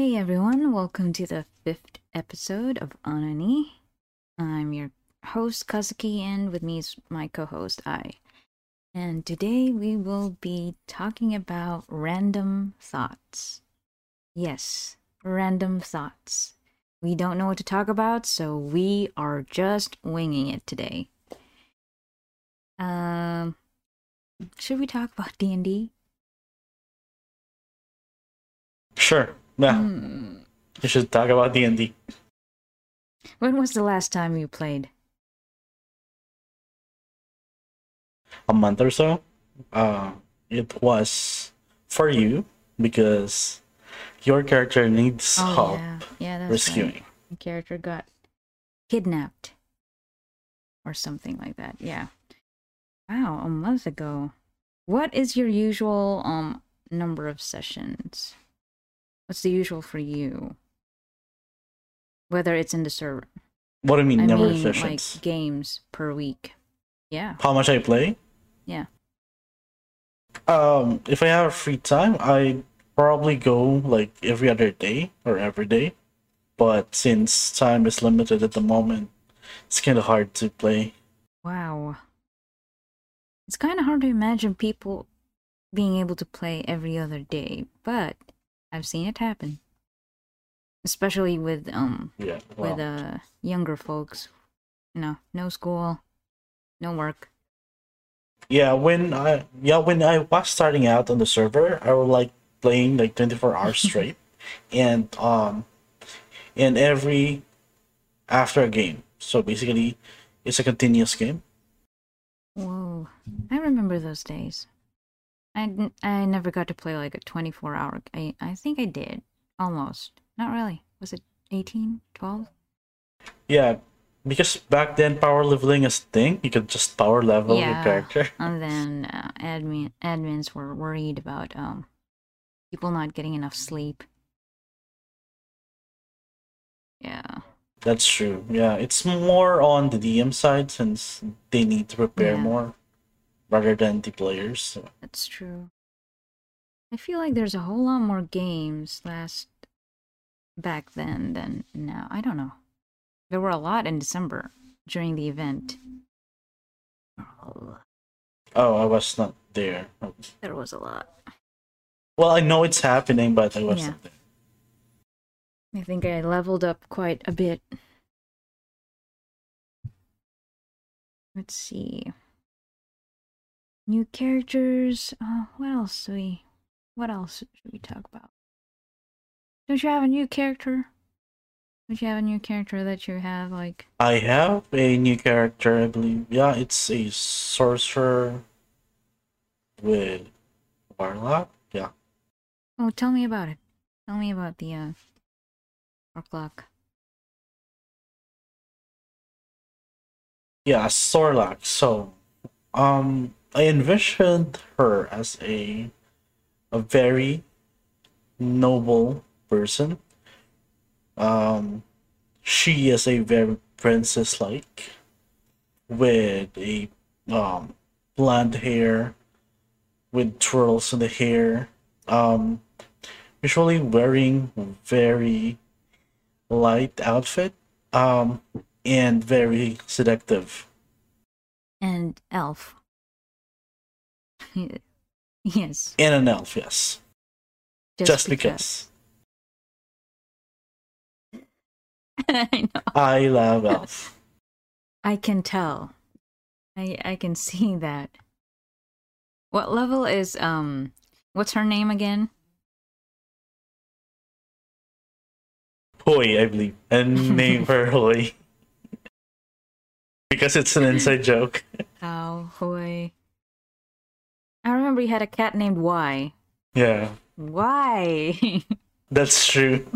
Hey everyone, welcome to the fifth episode of Anani. I'm your host Kazuki, and with me is my co host I. And today we will be talking about random thoughts. Yes, random thoughts. We don't know what to talk about, so we are just winging it today. Um, should we talk about D and D? Sure. Yeah. Hmm. We should talk about D and D. When was the last time you played? A month or so. Uh, it was for you because your character needs Oh help yeah, yeah, that's rescuing. right. The character got kidnapped or something like that. Yeah. Wow, a month ago. What is your usual um number of sessions? What's the usual for you? Whether it's in the server. What do you mean I number of mean, sessions? like games per week. Yeah. How much I play? Yeah. Um, if I have free time, I probably go like every other day or every day. But since time is limited at the moment, it's kind of hard to play. Wow. It's kind of hard to imagine people being able to play every other day, but I've seen it happen. Especially with um Yeah. Well, with uh younger folks. You know, no school, no work. yeah. When I yeah when I was starting out on the server, I was like playing like twenty four hours straight, and um, and every after a game. So basically, it's a continuous game. Whoa. I remember those days. I, I never got to play like a 24 hour. I, I think I did. Almost. Not really. Was it 18? 12? Yeah, because back then power leveling is a thing. You could just power level your Yeah. character. And then uh, admin admins were worried about um people not getting enough sleep. Yeah. That's true. Yeah, it's more on the DM side since they need to prepare Yeah. more rather than the players. So, That's true. I feel like there's a whole lot more games last back then than now. I don't know. There were a lot in December during the event. Oh, oh, I was not there. there was a lot. Well, I know it's happening, but I wasn't Yeah. there. I think I leveled up quite a bit. Let's see. New characters. Uh, what else do we? What else should we talk about? Don't you have a new character? Don't you have a new character that you have like? I have a new character, I believe. Yeah, it's a sorcerer with warlock. Yeah. Oh, tell me about it. Tell me about the uh, clock. Yeah, Sorlock. So, um, I envisioned her as a a very noble person. Um, she is a very princess-like, with a um blonde hair, with twirls in the hair. Um, usually wearing very light outfit. Um, and very seductive. And elf. yes. In an elf, yes. Just, because. I know. I love elf. I can tell. I I can see that. What level is um what's her name again? Hoy, I believe. And name her Hoy. because it's an inside joke. Oh, Hoy. I remember you had a cat named Y. Yeah, Why? that's true.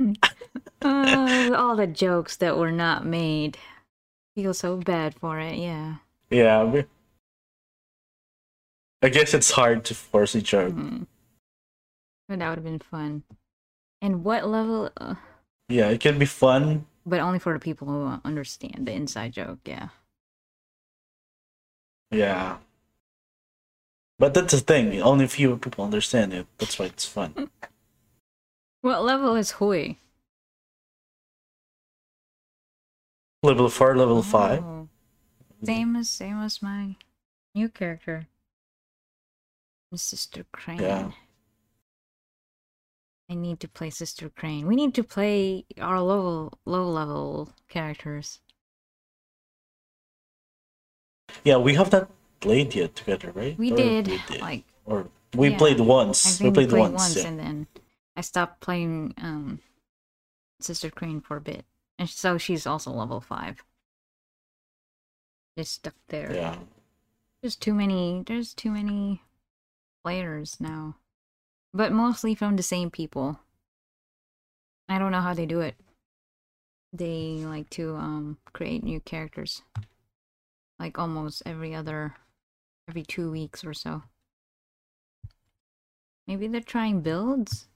uh, all the jokes that were not made. Feel so bad for it, yeah. Yeah. I guess it's hard to force a joke. Mhm. But that would have been fun. And what level? Uh, Yeah, it can be fun. but only for the people who understand the inside joke, yeah. Yeah. But that's the thing. Only few people understand it. That's why it's fun. What level is Hui? level four, level oh. five. Oh, Same as same as my new character. Sister Crane. Yeah. I need to play Sister Crane. We need to play our low low level characters. Yeah, we have not played yet together, right? We did, We did. like or we yeah, played once. We played, we played once. once, yeah. and then I stopped playing um Sister Crane for a bit, and so she's also level five. Just stuck there. yeah. There's too many. There's too many players now, but mostly from the same people. I don't know how they do it. They like to um create new characters, like almost every other, every two weeks or so. Maybe they're trying builds.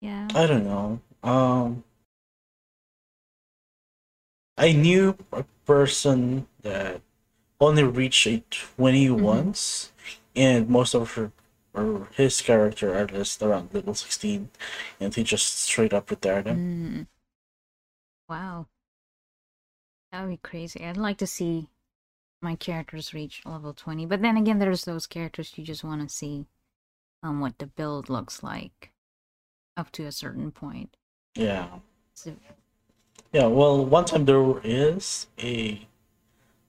Yeah. I don't know. Um, I knew a person that only reached a 20 Mm-hmm. once, and most of her or his character are just around level 16, and he just straight up retired him. Mm. Wow. That would be crazy. I'd like to see my characters reach level 20. But then again, there's those characters you just want to see um, what the build looks like up to a certain point. Yeah. So, Yeah, well, one time there is a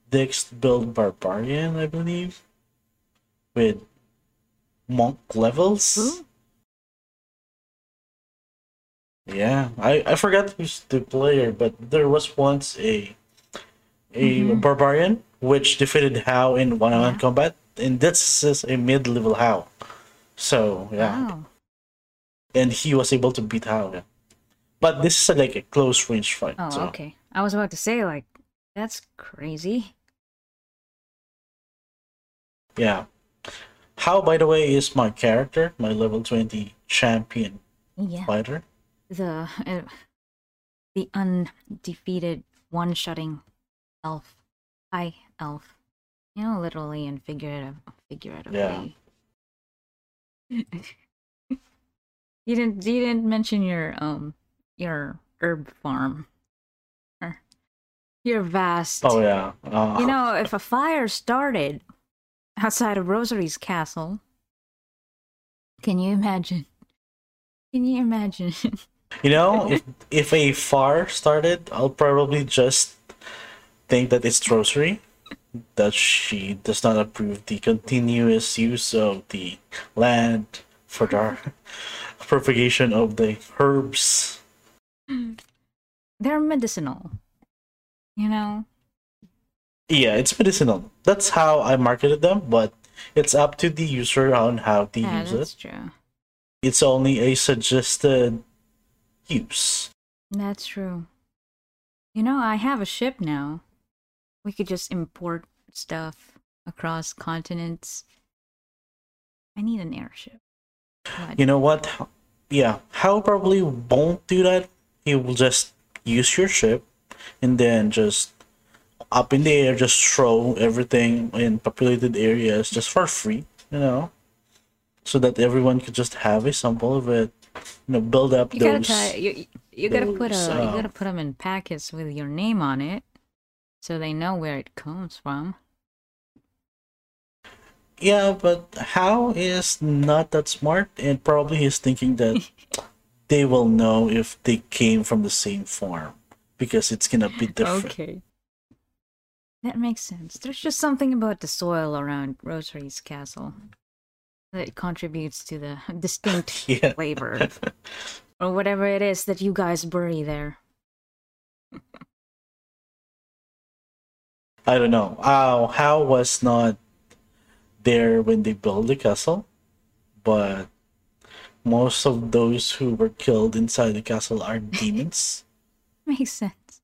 Dex build barbarian, I believe, with monk levels. Ooh. Yeah, I, I forgot who's the player, but there was once a a Mhm. barbarian which defeated Hal in one-on-one combat, and this is a mid-level Hal. So yeah, Wow. and he was able to beat Hal. Yeah. But this is like a close range fight. Oh, so. okay. I was about to say, like, that's crazy. Yeah. Hal, by the way, is my character, my level 20 champion Yeah. fighter? The, uh, the undefeated one-shotting elf. High elf. You know, literally and figurative, figuratively. you didn't you didn't mention your um your herb farm or your vast Oh, yeah. Uh, you know if a fire started outside of rosary's castle can you imagine can you imagine You know, if if a fire started, I'll probably just think that it's Rosary, that she does not approve the continuous use of the land for the propagation of the herbs. Hmm. they're medicinal you know Yeah, it's medicinal. That's how I marketed them, but it's up to the user on how to yeah use that's it. true It's only a suggested use. that's true you know i have a ship now we could just import stuff across continents i need an airship But- You know what? Yeah, Hal probably won't do that. He will just use your ship and then just up in the air, just throw everything in populated areas just for free, you know, so that everyone could just have a sample of it. You know, build up You gotta those. tie, you, you gotta put a those, you uh, gotta put them in packets with your name on it, so they know where it comes from. Yeah, but Hal is not that smart, and probably he's thinking that they will know if they came from the same farm because it's gonna be different. Okay, that makes sense. There's just something about the soil around Rosary's castle that contributes to the distinct Yeah. flavor or whatever it is that you guys bury there. I don't know. Uh, Hal was not there when they built the castle, but most of those who were killed inside the castle are demons. Makes sense.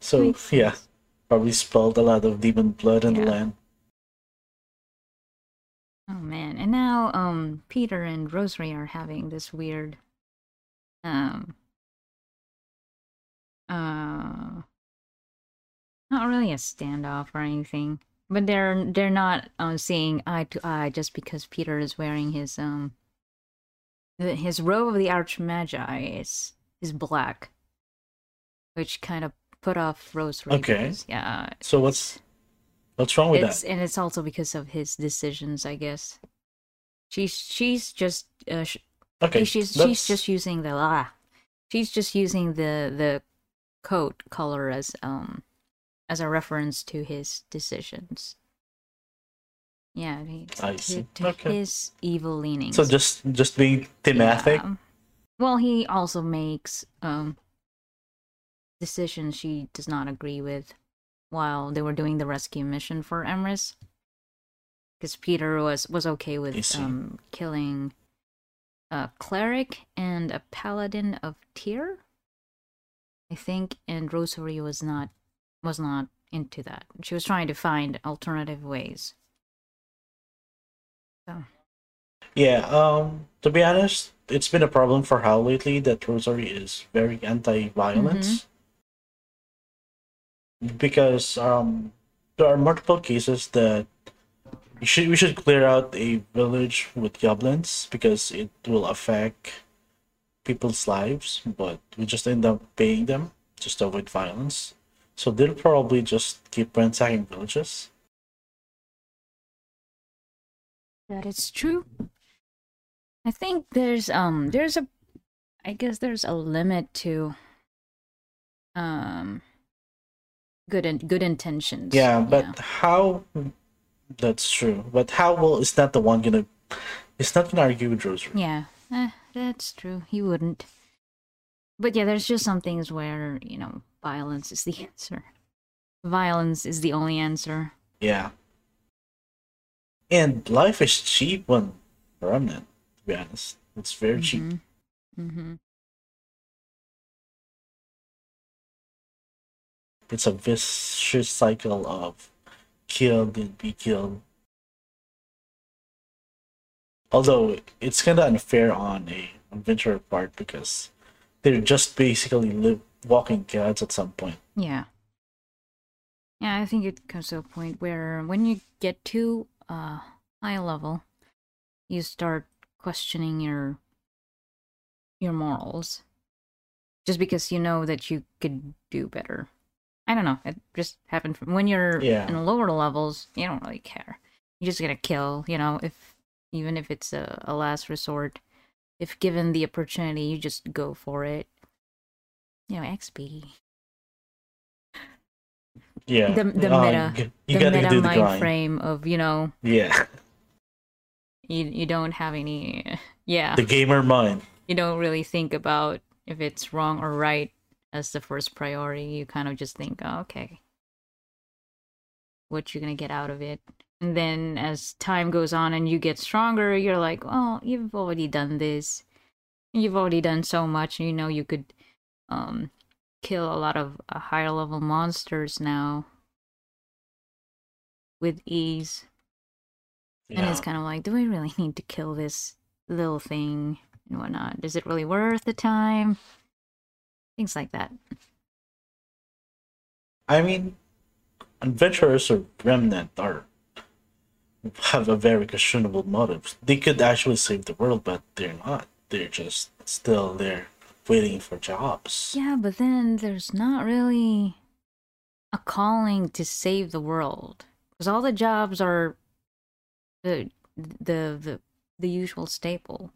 So Makes yeah, sense. probably spilled a lot of demon blood in Yeah. the land. Oh man. And now um Peter and Rosary are having this weird um uh not really a standoff or anything. But they're they're not um, seeing eye to eye just because Peter is wearing his um his robe of the Archmagi is is black, which kind of put off Rose. Rosary. Okay. because, yeah, So what's what's wrong with it's that? and it's also because of his decisions, I guess. She's she's just uh, sh- Okay, she's she's just using the ah, she's just using the the coat color as um as a reference to his decisions. Yeah, he, I to- see. to Okay. his evil leanings. so just just being thematic. Yeah. Well, he also makes um decisions she does not agree with while they were doing the rescue mission for Emrys. Because Peter was was okay with um killing a cleric and a paladin of Tyr. I think, and Rosary was not was not into that. She was trying to find alternative ways. So Yeah, um, to be honest, it's been a problem for Hal lately that Rosary is very anti-violence. Because um, there are multiple cases that we should we should clear out a village with goblins because it will affect people's lives, but we just end up paying them just to avoid violence. So they'll probably just keep ransacking villages. That is true. I think there's um there's a I guess there's a limit to um good in, good intentions. Yeah, but how? That's true. But Hal will is not the one gonna? It's not gonna argue with Rosary. yeah, eh, that's true. He wouldn't. But yeah, there's just some things where you know violence is the answer. Violence is the only answer. Yeah. And life is cheap on Remnant. To be honest, it's very cheap. Mm-hmm. It's a vicious cycle of killed and be killed. Although it's kind of unfair on a adventurer part because they're just basically live walking gods at some point. Yeah. Yeah, I think it comes to a point where when you get to a high level, you start questioning your your morals. Just because you know that you could do better. I don't know. It just happened from when you're Yeah. in lower levels, you don't really care. You just gonna kill, you know, if even if it's a, a last resort. If given the opportunity, you just go for it. You know, XP. Yeah. The- the uh, meta- You the meta do mind grind. frame of you know Yeah. you you don't have any yeah The gamer mind. you don't really think about if it's wrong or right as the first priority you kind of just think oh, okay what you're gonna get out of it and then as time goes on and you get stronger you're like oh you've already done this you've already done so much you know you could um kill a lot of uh, higher level monsters now with ease And it's kind of like, do we really need to kill this little thing and whatnot? Is it really worth the time? Things like that. I mean, adventurers or remnant are have a very questionable motive. They could actually save the world, but they're not. They're just still there waiting for jobs. Yeah, but then there's not really a calling to save the world because all the jobs are the the the the usual staple.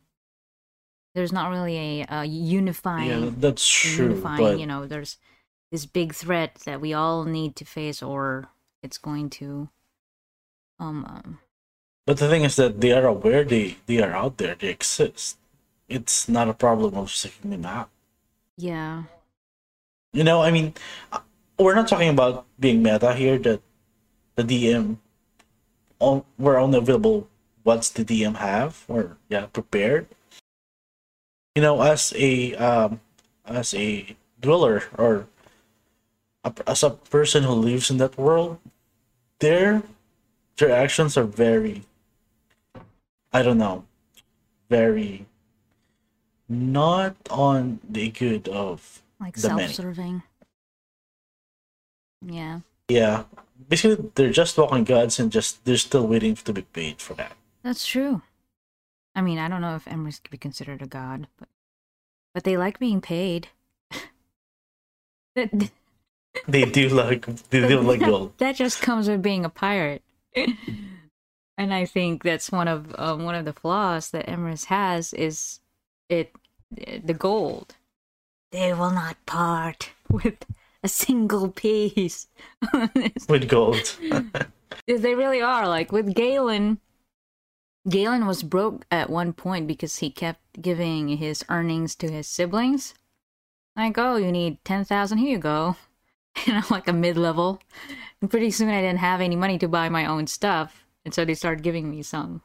There's not really a, a unifying, Yeah, that's true. unifying. But You know, there's this big threat that we all need to face, or it's going to um, um but the thing is that they are aware they they are out there. They exist. It's not a problem of seeking them out. yeah You know, I mean, we're not talking about being meta here. That the DM, on, we're only available once the DM have or yeah prepared. You know, as a um, as a dweller or a, as a person who lives in that world, their their actions are very, I don't know, very not on the good of like The many. self-serving. Yeah. Yeah, basically they're just walking gods and just they're still waiting to be paid for that. That's true. I mean, I don't know if Emrys could be considered a god, but but they like being paid. that, They do like they do like gold. that just comes with being a pirate. and I think that's one of um, one of the flaws that Emrys has is it the gold. They will not part with a single piece. With gold. they really are like with Galen. Galen was broke at one point because he kept giving his earnings to his siblings. Like, oh, you need ten thousand. Here you go. And I'm like a mid level. And pretty soon I didn't have any money to buy my own stuff. And so they started giving me some.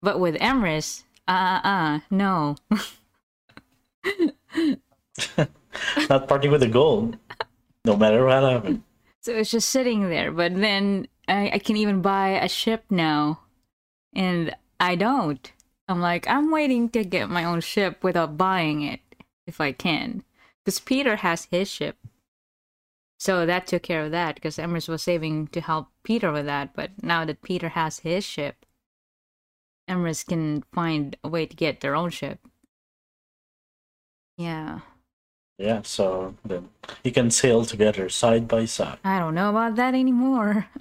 But with Emrys, uh uh uh, no. Not parting with the gold. No matter what happens. So it's just sitting there. But then I, I can even buy a ship now. And I don't. I'm like, I'm waiting to get my own ship without buying it if I can. Because Peter has his ship. So that took care of that because Emrys was saving to help Peter with that. But now that Peter has his ship, Emrys can find a way to get their own ship. Yeah. Yeah, so then you can sail together side by side. I don't know about that anymore.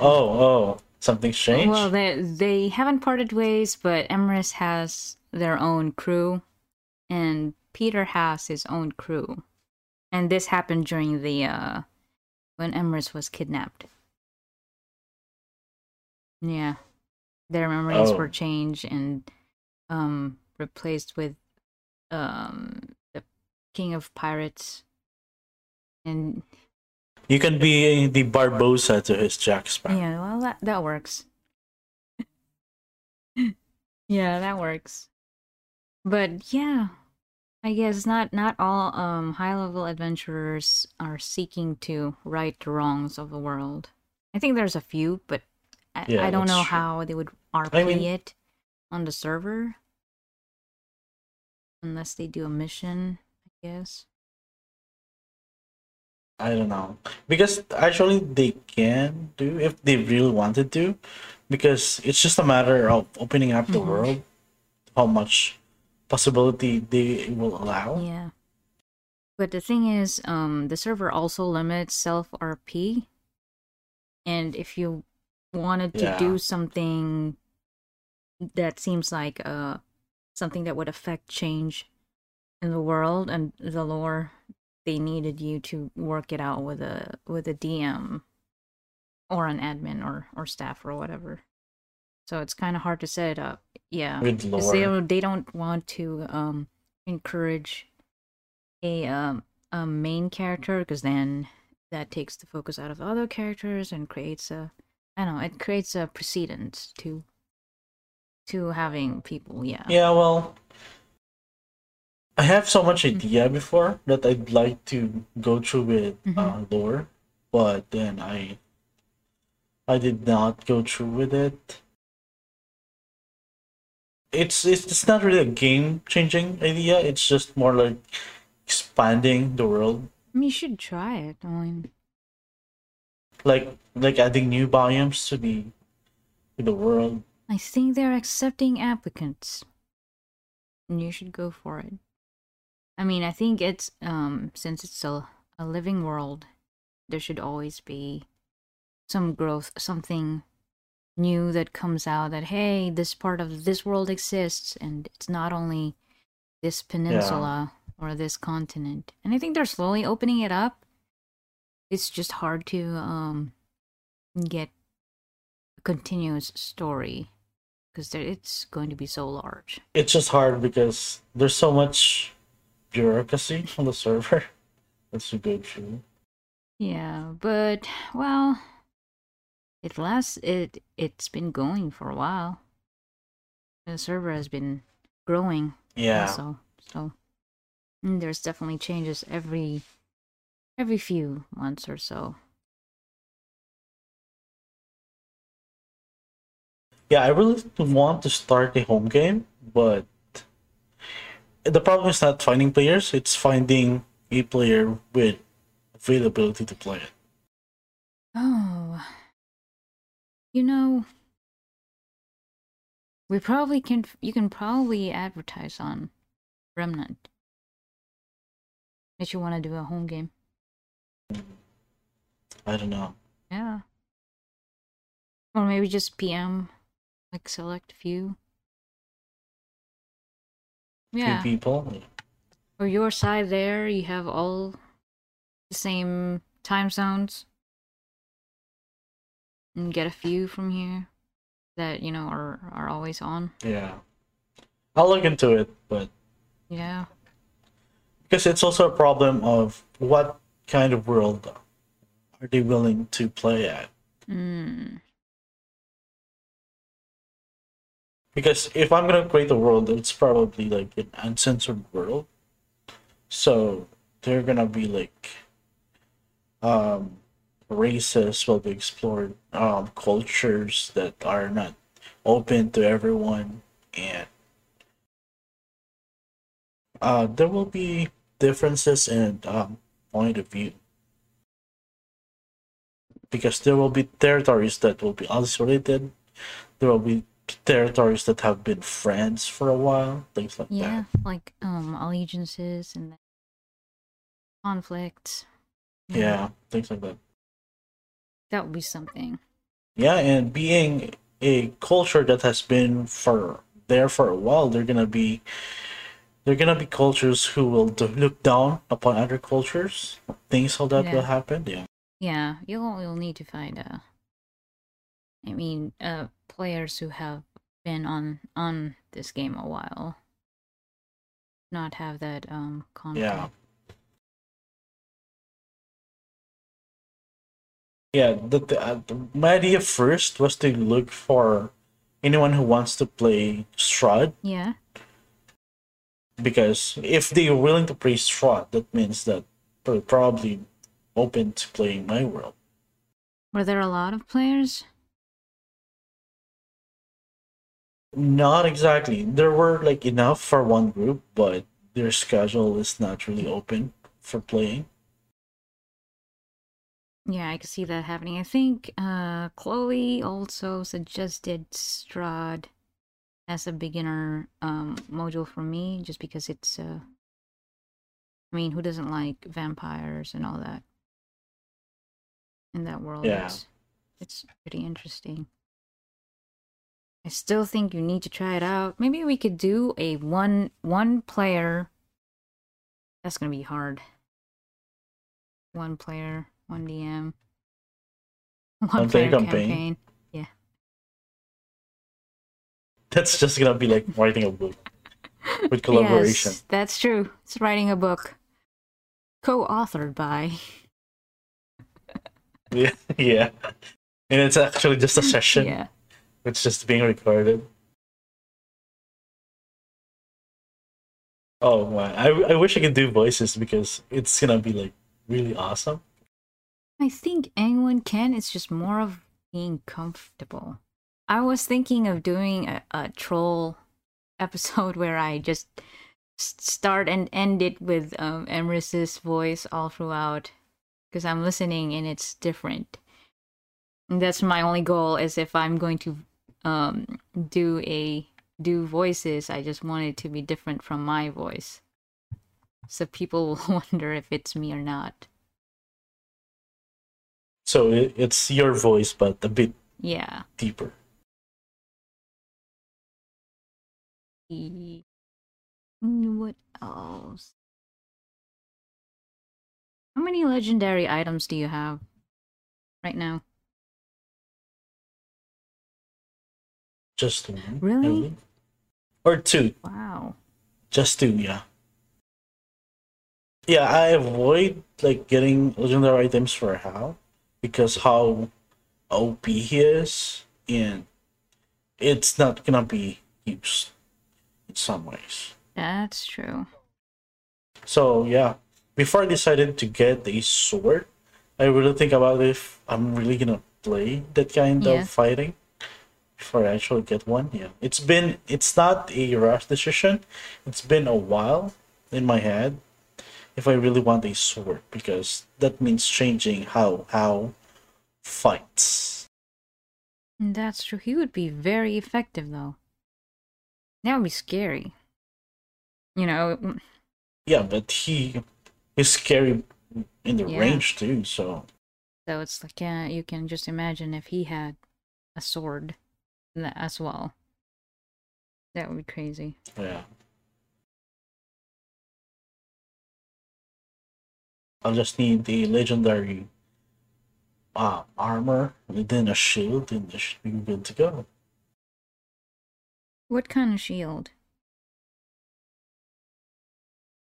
Oh, oh, something's changed. well, they they haven't parted ways, but Emrys has their own crew, and Peter has his own crew, and this happened during the uh when Emrys was kidnapped. Yeah, their memories Oh. were changed and um replaced with um the king of pirates, and You can be the Barbossa to his Jack Sparrow. Yeah, well, that that works. yeah, that works. But yeah, I guess not not all um high level adventurers are seeking to right the wrongs of the world. I think there's a few, but I, Yeah, I don't know true. how they would RP I mean- it on the server unless they do a mission. I guess. I don't know because actually they can do if they really wanted to, because it's just a matter of opening up the Mhm. world, how much possibility they will allow. Yeah. But the thing is, um, the server also limits self RP. And if you wanted to Yeah. do something that seems like uh something that would affect change in the world and the lore, they needed you to work it out with a with a DM or an admin or or staff or whatever. So it's kind of hard to set it up. Yeah. With 'Cause they don't, they don't want to um encourage a um a main character because then that takes the focus out of other characters and creates a I don't know it creates a precedent to to having people yeah Yeah, well, I have so much Mm-hmm. idea before that I'd like to go through with uh, lore, but then I I did not go through with it. It's it's it's not really a game changing idea. It's just more like expanding the world, you should try it I mean like like adding new biomes to the to the world. I think they're accepting applicants. And you should go for it. I mean I think it's um since it's a, a living world there should always be some growth something new that comes out that hey this part of this world exists and it's not only this peninsula or this continent. And i think they're slowly opening it up. It's just hard to um get a continuous story because it's going to be so large It's just hard because there's so much bureaucracy on the server that's a good through. Yeah, but well, it lasts. It it's been going for a while. The server has been growing Yeah. also, so mm, there's definitely changes every every few months or so. Yeah, I really want to start a home game, but the problem is not finding players, it's finding a player with availability to play it. Oh. You know, we probably can, you can probably advertise on Remnant. That you want to do a home game. I don't know. Yeah. Or maybe just PM, like select few. Yeah. Three people. Or your side there, you have all the same time zones. And get a few from here that, you know, are are always on. Yeah. I'll look into it, but Yeah. because it's also a problem of what kind of world are they willing to play at? Mm. Because if I'm gonna create a world, it's probably like an uncensored world. So they're gonna be like um races will be explored, um cultures that are not open to everyone and uh there will be differences in um point of view. Because there will be territories that will be isolated, there will be territories that have been friends for a while, things like Yeah, that. like um allegiances and conflicts. Yeah, things like that. That would be something. Yeah, and being a culture that has been for there for a while, they're gonna be they're gonna be cultures who will look down upon other cultures. Things like that Yeah. will happen. Yeah, Yeah, you'll you'll need to find uh I mean, uh players who have been on on this game a while. Not have that um yeah, yeah. The, the, uh, the my idea first was to look for anyone who wants to play Strahd Yeah. because if they're willing to play Strahd, that means that they're probably open to playing my world. Were there a lot of players? Not exactly. There were like enough for one group, but their schedule is not really open for playing. Yeah, I could see that happening. I think uh Chloe also suggested Strahd as a beginner um module for me just because it's uh I mean, who doesn't like vampires and all that? In that world. Yeah. It's, it's pretty interesting. I still think you need to try it out. Maybe we could do a one one player That's to be hard. One player, one DM. One, One player player campaign. Yeah. That's just gonna be like writing a book with collaboration. Yes, that's true. It's writing a book. Co-authored by. Yeah, yeah. And it's actually just a session. Yeah. It's just being recorded. Oh man, I, I wish I could do voices because it's gonna be like really awesome. I think anyone can. It's just more of being comfortable. I was thinking of doing a, a troll episode where I just start and end it with um, Emrys's voice all throughout because I'm listening and it's different. And that's my only goal is if I'm going to um, do a do voices, I just want it to be different from my voice. So people will wonder if it's me or not. So it's your voice, but a bit Yeah. deeper. Mm, What else? How many legendary items do you have right now? Just one. Really? Or two. Wow. Just two, yeah. Yeah, I avoid like getting legendary items for Hal because how OP he is and it's not gonna be used in some ways. That's true. So yeah, before I decided to get a sword, I really think about if I'm really gonna play that kind Yeah. of fighting before I actually get one. Yeah, it's been it's not a rush decision. It's been a while in my head if I really want a sword because that means changing how Hal fights. That's true. He would be very effective, though. That would be scary. You know, mm, Yeah, but he is scary in the Yeah. range too. So so it's like, yeah, you can just imagine if he had a sword as well. That would be crazy. yeah. I'll just need the legendary uh, armor and then a shield, and I should be good to go. What kind of shield?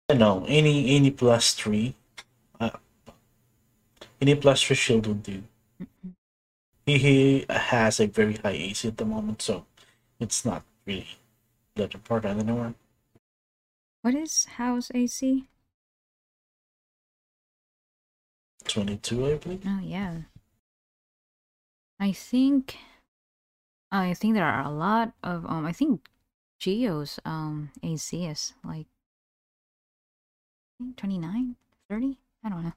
I know any any plus three, uh, any plus three shield would do. He, he has a very high AC at the moment, so it's not really that important anymore. What is house AC? Twenty two, I believe. Oh yeah. I think I think there are a lot of um I think Geo's um AC is like 29, 30? I don't know.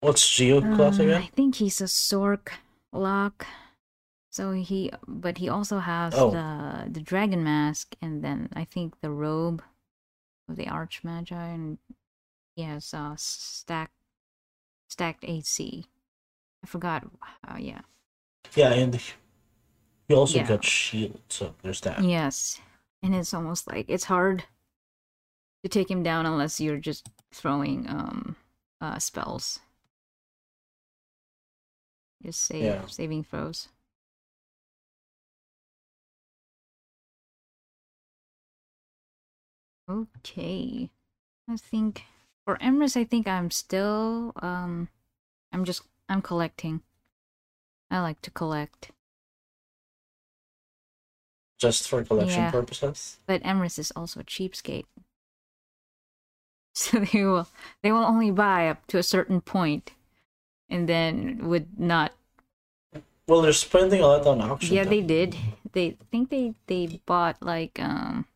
What's Geo class Um, again? I think he's a Sork lock. So he but he also has Oh. the the dragon mask and then I think the robe of the archmagi and he has uh stack stacked AC. I forgot uh, yeah. Yeah, and he also Yeah. got shield, so there's that. Yes. And it's almost like it's hard to take him down unless you're just throwing um uh spells. Just save Yeah. saving throws. Okay. I think for Emrys I think I'm still um I'm just I'm collecting. I like to collect. Just for collection Yeah. purposes. But Emrys is also a cheapskate. So they will they will only buy up to a certain point and then would not Well, they're spending a lot on auction. Yeah, they did. They think they they bought like um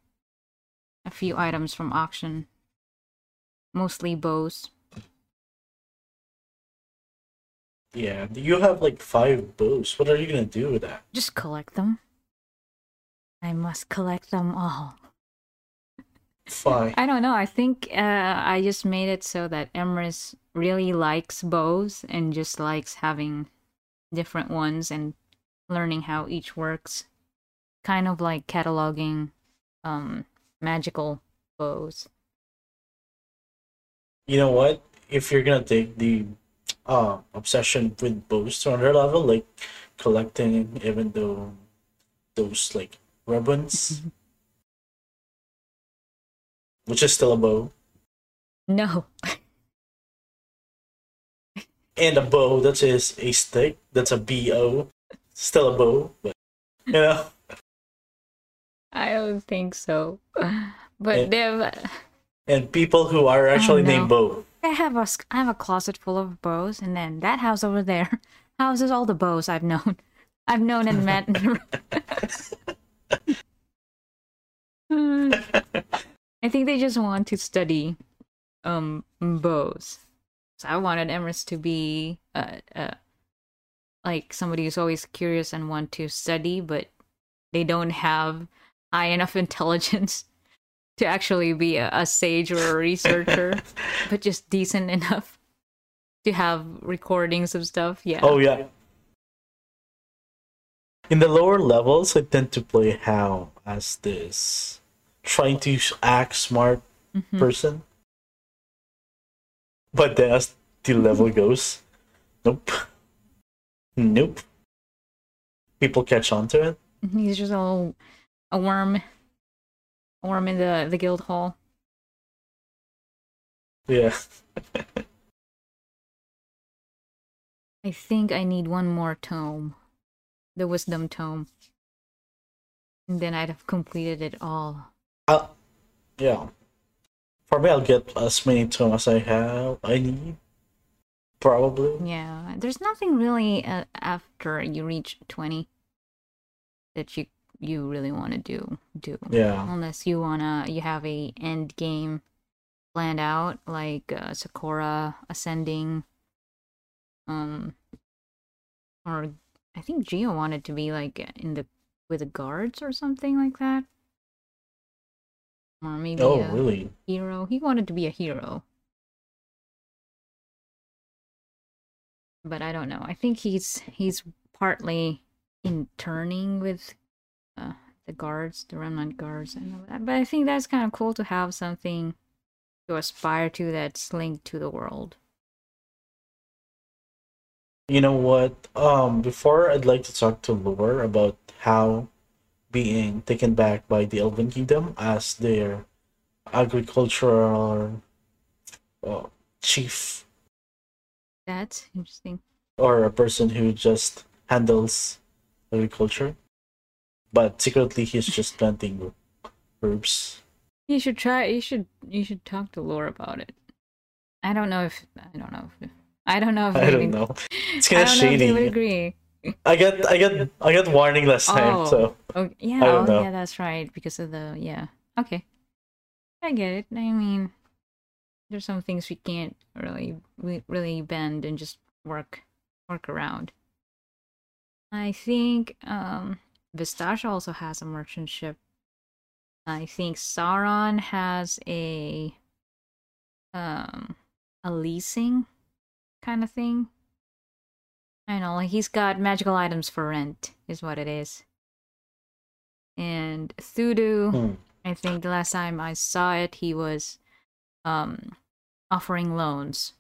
a few items from auction. Mostly bows. Yeah, you have like five bows. What are you gonna do with that? Just collect them. I must collect them all. Five. I don't know. I think uh, I just made it so that Emrys really likes bows and just likes having different ones and learning how each works. Kind of like cataloging um magical bows. You know what? If you're gonna take the uh, obsession with bows to another level, like collecting even though those like ribbons, which is still a bow, No. and a bow that is a stick that's a bo, still a bow, but you know. I don't think so. But Eh. they've And people who are actually named Bo. I have a I have a closet full of bows, and then that house over there houses all the bows I've known. I've known and met. I think they just want to study um bows. So I wanted Emrys to be uh, uh like somebody who's always curious and want to study, but they don't have high enough intelligence to actually be a, a sage or a researcher, but just decent enough to have recordings of stuff. Yeah. Oh yeah. In the lower levels, I tend to play Hal as this trying to act smart Mhm. person. But then as the level goes, nope. Nope. People catch on to it. He's just a a worm, a worm in the the guild hall. Yeah. I think I need one more tome, the wisdom tome, and then I'd have completed it all. Uh, yeah. Me, I'll get as many tomes as I have. I need. Probably. Yeah, there's nothing really uh, after you reach twenty that you you really want to do do Yeah. unless you wanna you have a end game planned out like uh, Sakura ascending um or I think Geo wanted to be like in the with the guards or something like that. Or maybe Oh, a really? hero. He wanted to be a hero. But I don't know. I think he's he's partly interning with uh, the guards, the remnant guards, and all that. But I think that's kind of cool to have something to aspire to that's linked to the world. You know what? Um, before I'd like to talk to Lore about how being taken back by the Elven Kingdom as their agricultural uh, chief That's interesting. or a person who just handles agriculture, but secretly he's just planting herbs. You should try. You should. You should talk to Laura about it. I don't know if. I don't know if. I don't know if. I don't know. It's kind of don't know if they would shady. agree. I get, I get, I got warning last time, Oh. so Okay. Yeah. I Oh, don't know. yeah. That's right. Because of the. Yeah. Okay. I get it. I mean, there's some things we can't really, we really bend and just work, work around. I think um Vistasha also has a merchant ship. I think Sauron has a um a leasing kind of thing. I know, like he's got magical items for rent, is what it is. And Thudu, hmm. I think the last time I saw it, he was um offering loans.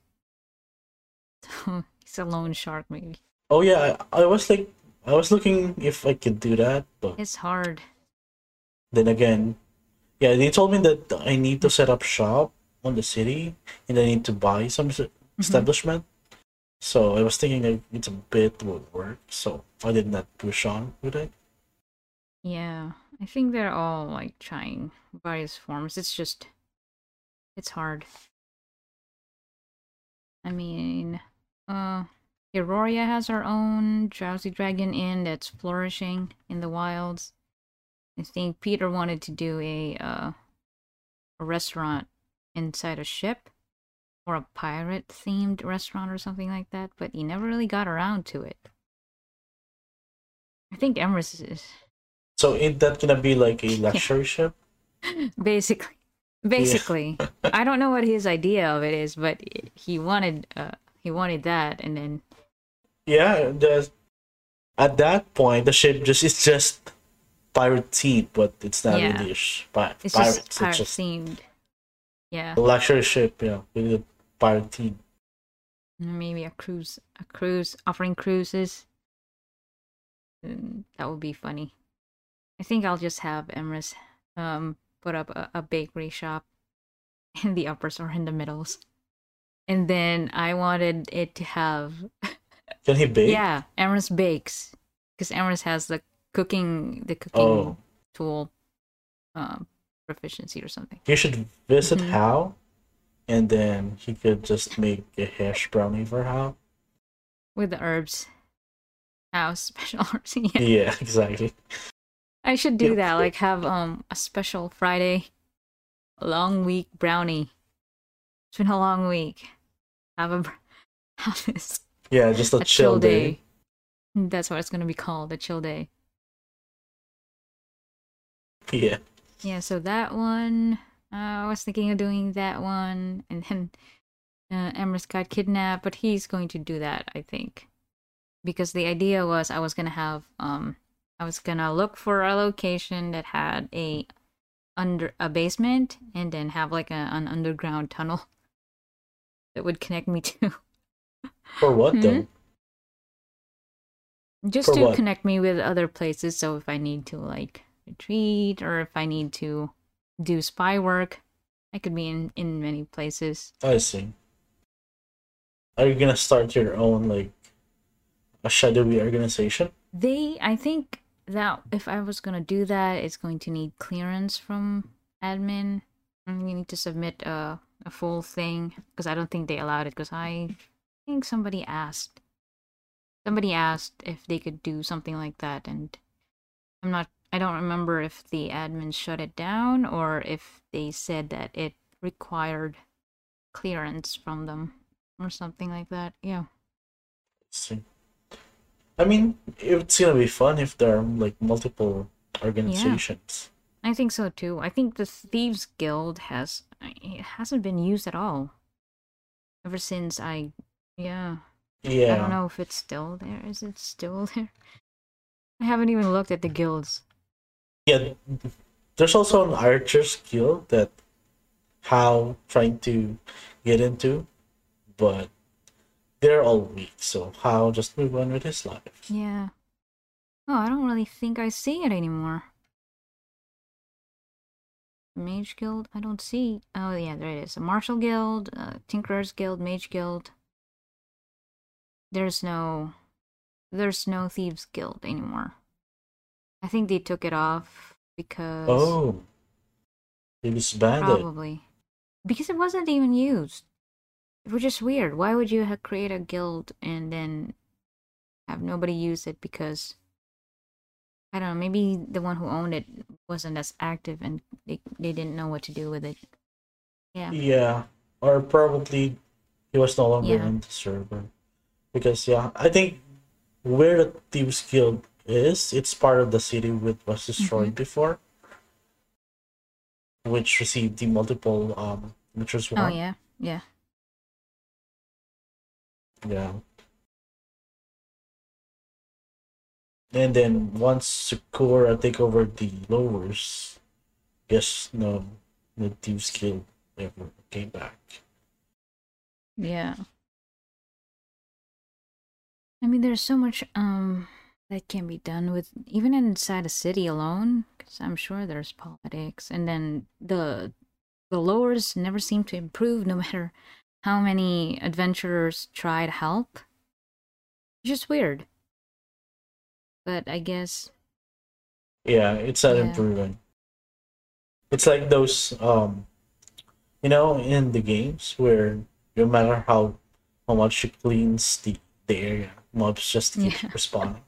He's a loan shark, maybe. Oh yeah, I, I was like, I was looking if I could do that, but It's hard. then again, yeah, they told me that I need to set up shop on the city and I need to buy some Mm-hmm. establishment. So I was thinking it's a bit would work, so I did not push on with it. Yeah, I think they're all like trying various forms. It's just, it's hard. I mean, uh, Aurora has her own drowsy dragon inn that's flourishing in the wilds. I think Peter wanted to do a uh, a restaurant inside a ship or a pirate themed restaurant or something like that, but he never really got around to it. I think Emrys is So ain't that gonna be like a luxury ship? basically basically i don't know what his idea of it is but he wanted uh he wanted that and then Yeah, the, at that point the ship just is just pirate themed, but it's not Yeah. really a sh- pi- it's pirates. just pirate it's just themed yeah luxury ship, yeah, with a pirate theme. maybe a cruise a cruise offering cruises Mm, that would be funny i think i'll just have emrys um put up a, a bakery shop in the uppers or in the middles and then i wanted it to have Can he bake? Yeah, Emrys bakes because Emrys has the cooking the cooking Oh. tool um proficiency or something. You should visit Mhm. Hal, and then he could just make a hash brownie for Hal. with the herbs. How special herbs? yeah. Yeah, exactly. I should do that. Like have um a special Friday, long week brownie. It's been a long week. Have a have this Yeah, just a, a chill, day. That's what it's gonna be called, a chill day. Yeah. Yeah, so that one, uh, I was thinking of doing that one, and then uh, Emrys got kidnapped, but he's going to do that, I think, because the idea was I was gonna have, um, I was gonna look for a location that had a under a basement, and then have like a, an underground tunnel that would connect me to, For what though? just For to what? connect me with other places. So if I need to like retreat, or if I need to do spy work, I could be in in many places. I see. Are you gonna start your own like a shadowy organization? They, I think that if I was gonna do that, it's going to need clearance from admin. And you need to submit a a full thing because I don't think they allowed it. Because I think somebody asked, somebody asked if they could do something like that, and I'm not. I don't remember if the admin shut it down or if they said that it required clearance from them or something like that. Yeah. See. I mean, it's gonna be fun if there are like multiple organizations. Yeah. I think so too. I think the Thieves Guild has it hasn't been used at all ever since I yeah. Yeah. I don't know if it's still there. Is it still there? I haven't even looked at the guilds. Yeah. There's also an archer skill that Hal trying to get into, but they're all weak, so Hal just move on with his life. Yeah. Oh, I don't really think I see it anymore. Mage Guild? I don't see. Oh, yeah, there it is. A Martial Guild, uh, Tinkerer's Guild, Mage Guild. There's no. There's no Thieves Guild anymore. I think they took it off because. Oh. It was banded. Probably. Because it wasn't even used. It was just weird. Why would you have create a guild and then have nobody use it because I don't know, maybe the one who owned it wasn't as active and they, they didn't know what to do with it. Yeah. Yeah. Or probably he was no longer Yeah. in the server. Because yeah, I think where the Thieves Guild is, it's part of the city which was destroyed Mm-hmm. before. Which received the multiple um Witcher's Oh yeah. Yeah. Yeah. And then once Sakura take over the lowers, guess no the Thieves Guild ever came back. Yeah. I mean there's so much um that can be done with even inside a city alone cuz I'm sure there's politics and then the the lowers never seem to improve no matter how many adventurers try to help. It's just weird. But I guess Yeah, it's not Yeah. improving. It's like those um you know, in the games where no matter how how much you cleans the, the area, mobs just keep Yeah. respawning.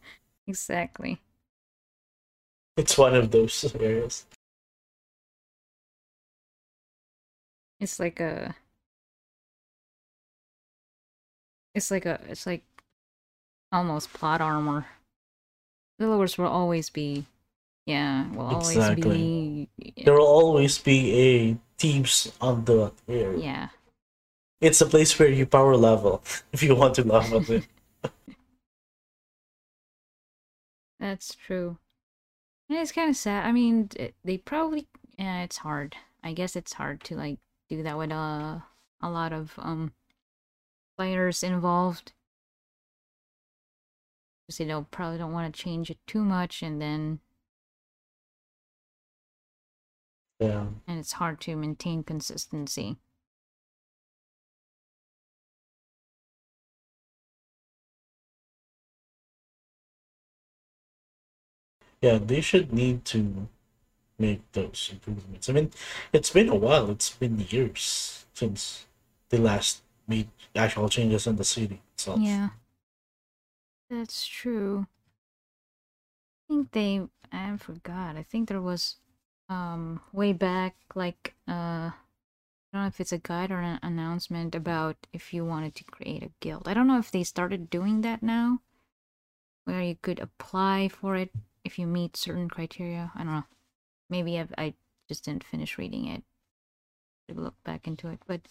Exactly. It's one of those areas. It's like a It's like a it's like almost plot armor. The lowers will always be yeah, will always Exactly. be There will always be a thieves on the area. yeah. It's a place where you power level if you want to level it. That's true. And it's kind of sad. I mean, they probably yeah, it's hard. I guess it's hard to like do that with uh, a lot of um players involved. Because they don't probably don't want to change it too much, and then Yeah. and it's hard to maintain consistency. Yeah, they should need to make those improvements. I mean, it's been a while. It's been years since they last made actual changes in the city itself. Yeah. That's true. I think they I forgot. I think there was um way back like uh I don't know if it's a guide or an announcement about if you wanted to create a guild. I don't know if they started doing that now where you could apply for it if you meet certain criteria. I don't know. Maybe I've, I just didn't finish reading it. Look back into it, but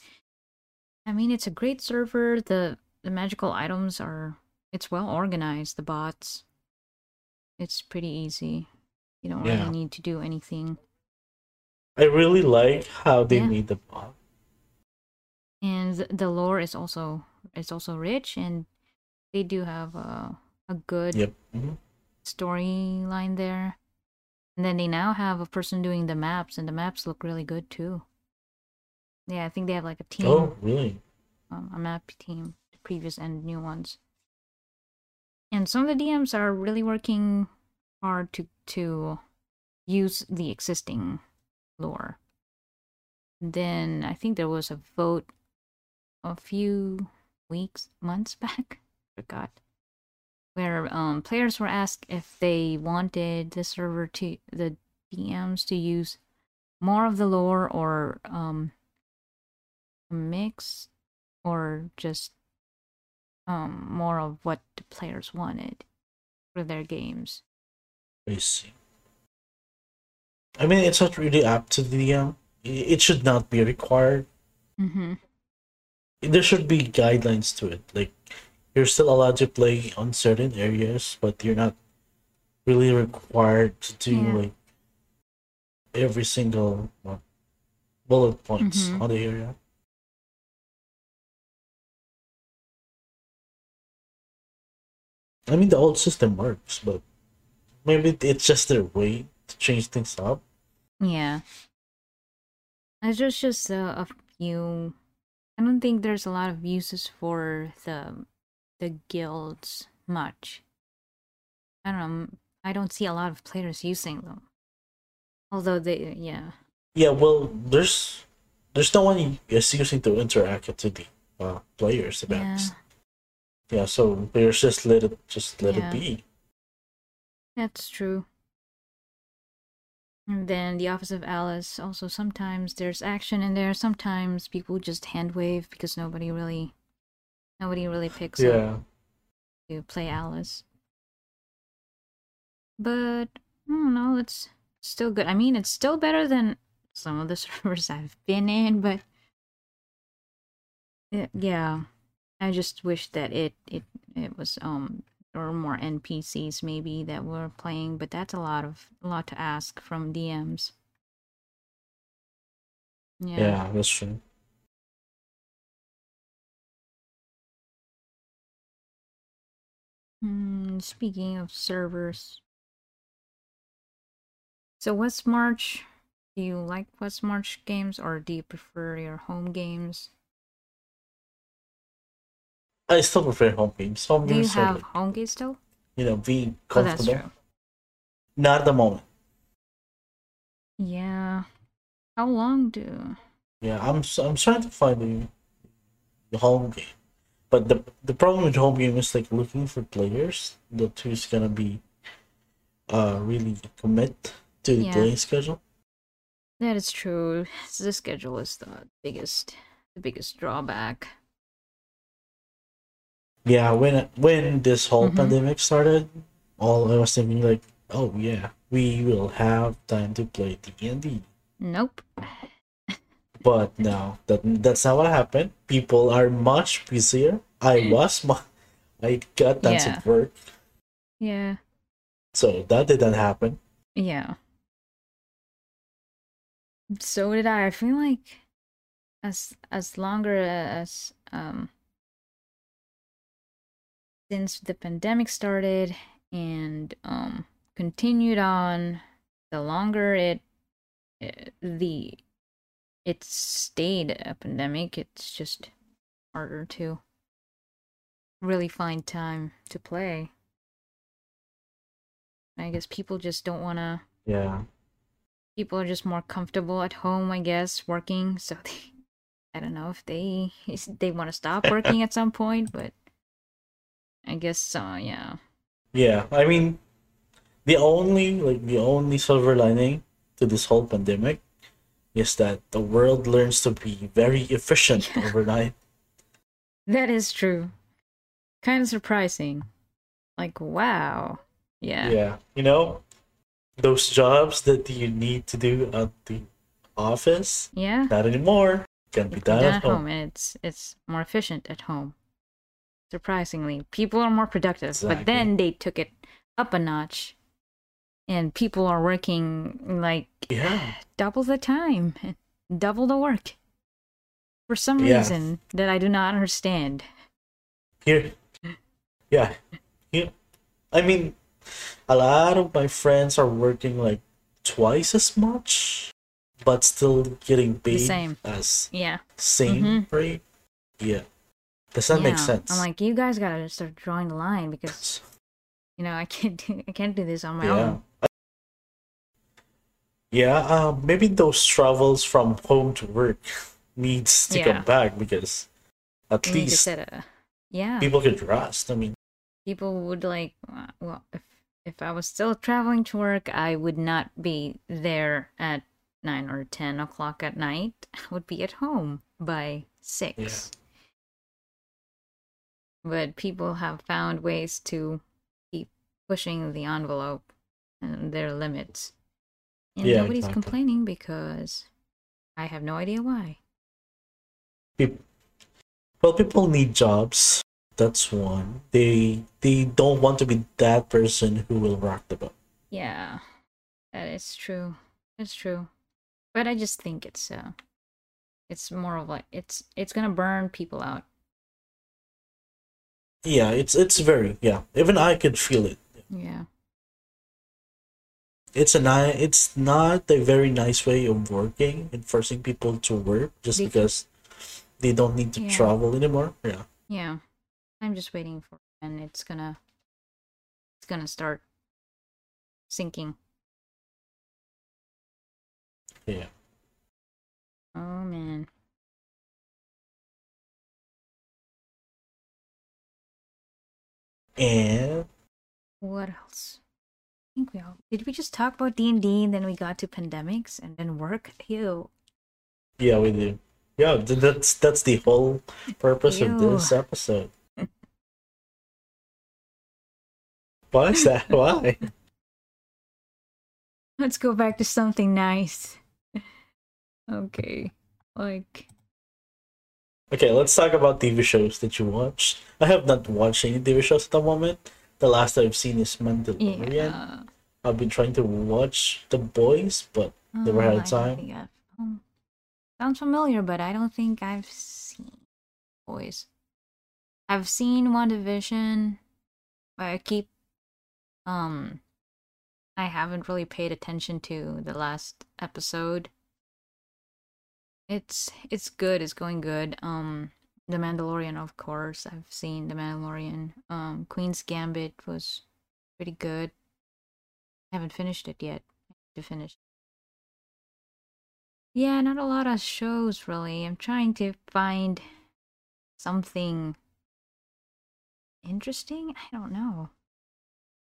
I mean, it's a great server. The the magical items are it's well organized. The bots, it's pretty easy. You don't Yeah. really need to do anything. I really like how they Yeah. made the bot. And the lore is also it's also rich, and they do have a a good Yep. mhm. Storyline there. And then they now have a person doing the maps, and the maps look really good too. Yeah, I think they have like a team, Oh, really? um, a map team, the previous and new ones. And some of the DMs are really working hard to to use the existing lore. Then I think there was a vote a few weeks, months back, forgot, where um players were asked if they wanted the server to the DMs to use more of the lore or um a mix or just um more of what the players wanted for their games. I see. I mean, it's not really up to the DM. It should not be required. Mm-hmm. There should be guidelines to it. Like, you're still allowed to play on certain areas, but you're not really required to do Yeah. like every single uh, bullet points Mhm. on the area. I mean, the old system works, but maybe it's just their way to change things up. Yeah. There's just just a, a few. I don't think there's a lot of uses for the the guilds much. I don't know. I don't see a lot of players using them. Although they, yeah, Yeah, well, there's there's no one is using to interact with the uh, players yeah. Yeah, so players just let it just let Yeah. it be. that's true. And then the Office of Alice. Also, sometimes there's action in there. Sometimes people just hand wave because nobody really, nobody really picks up. Yeah, to play Alice. But I don't know, it's still good. I mean, it's still better than some of the servers I've been in, but it, yeah, I just wish that it it it was um or more NPCs maybe that were playing, but that's a lot of a lot to ask from DMs. yeah, Yeah. that's true. Hmm, speaking of servers, so West March, do you like West March games or do you prefer your home games? I still prefer home games. Home Do you games are have like, home games still? you know being Oh, comfortable. true. Not at the moment. Yeah. How long do? Yeah, I'm I'm trying to find the, the home game, but the the problem with home game is like looking for players that who's gonna be uh really commit to the Yeah. playing schedule. That is true. The schedule is the biggest, the biggest drawback. Yeah, when when this whole Mhm. pandemic started, all I was thinking like, oh yeah, we will have time to play D and D. Nope. But now that that's not what happened. People are much busier. I was, mu- I got tons Yeah. of work, Yeah. so that didn't happen. Yeah. So did I. I feel like as as longer as um since the pandemic started and um continued on, the longer it, it the it stayed a pandemic, it's just harder to really find time to play. I guess people just don't want to Yeah, people are just more comfortable at home, I guess, working. So they, I don't know if they they want to stop working at some point, but I guess so. Yeah, yeah. I mean, the only like the only silver lining to this whole pandemic is that the world learns to be very efficient Yeah. overnight. that is true. Kind of surprising. Like wow. Yeah. Yeah, you know, those jobs that you need to do at the office, Yeah. not anymore. Can be done, Done at home. and it's it's more efficient at home. Surprisingly, people are more productive. But then they took it up a notch, and people are working like Yeah, double the time, double the work. For some Yeah. reason that I do not understand. here, yeah, here. I mean, a lot of my friends are working like twice as much, but still getting paid the same. as Yeah. same Mhm. rate. Yeah, does that make sense? I'm like, you guys gotta start drawing the line because you know I can't do I can't do this on my yeah. own. Yeah, uh, maybe those travels from home to work needs to Yeah. come back because at least a yeah. people could rest. I mean, people would like well if if i was still traveling to work i would not be there at 9 or 10 o'clock at night i would be at home by 6 Yeah. but people have found ways to keep pushing the envelope and their limits. And Yeah, nobody's exactly. complaining because I have no idea why. Peop- well, people need jobs. That's one. They they don't want to be that person who will rock the boat. Yeah, that is true. That's true. But I just think it's uh it's more of like it's it's gonna burn people out. Yeah, it's it's very yeah. Even I could feel it. Yeah. It's a ni- It's not a very nice way of working and forcing people to work just Be- because they don't need to Yeah. travel anymore. Yeah. Yeah. I'm just waiting for and it's gonna it's gonna start sinking. Yeah. Oh man. And What else? I think we all did we just talk about D and D and then we got to pandemics and then work? Ew. yeah, we do. Yeah, that's that's the whole purpose of this episode. Why is that? Why? Let's go back to something nice. okay. Like Okay, let's talk about TV shows that you watched. I have not watched any TV shows at the moment. The last I've seen is Mandalorian. yeah. I've been trying to watch The Boys, but Never had Oh, time. um, sounds familiar, but I don't think I've seen Boys. I've seen WandaVision, but I keep um I haven't really paid attention to the last episode. It's it's good, it's going good. Um The Mandalorian of course. I've seen The Mandalorian. Um Queen's Gambit was pretty good. I haven't finished it yet. I need to finish yeah, not a lot of shows really. I'm trying to find something interesting. I don't know.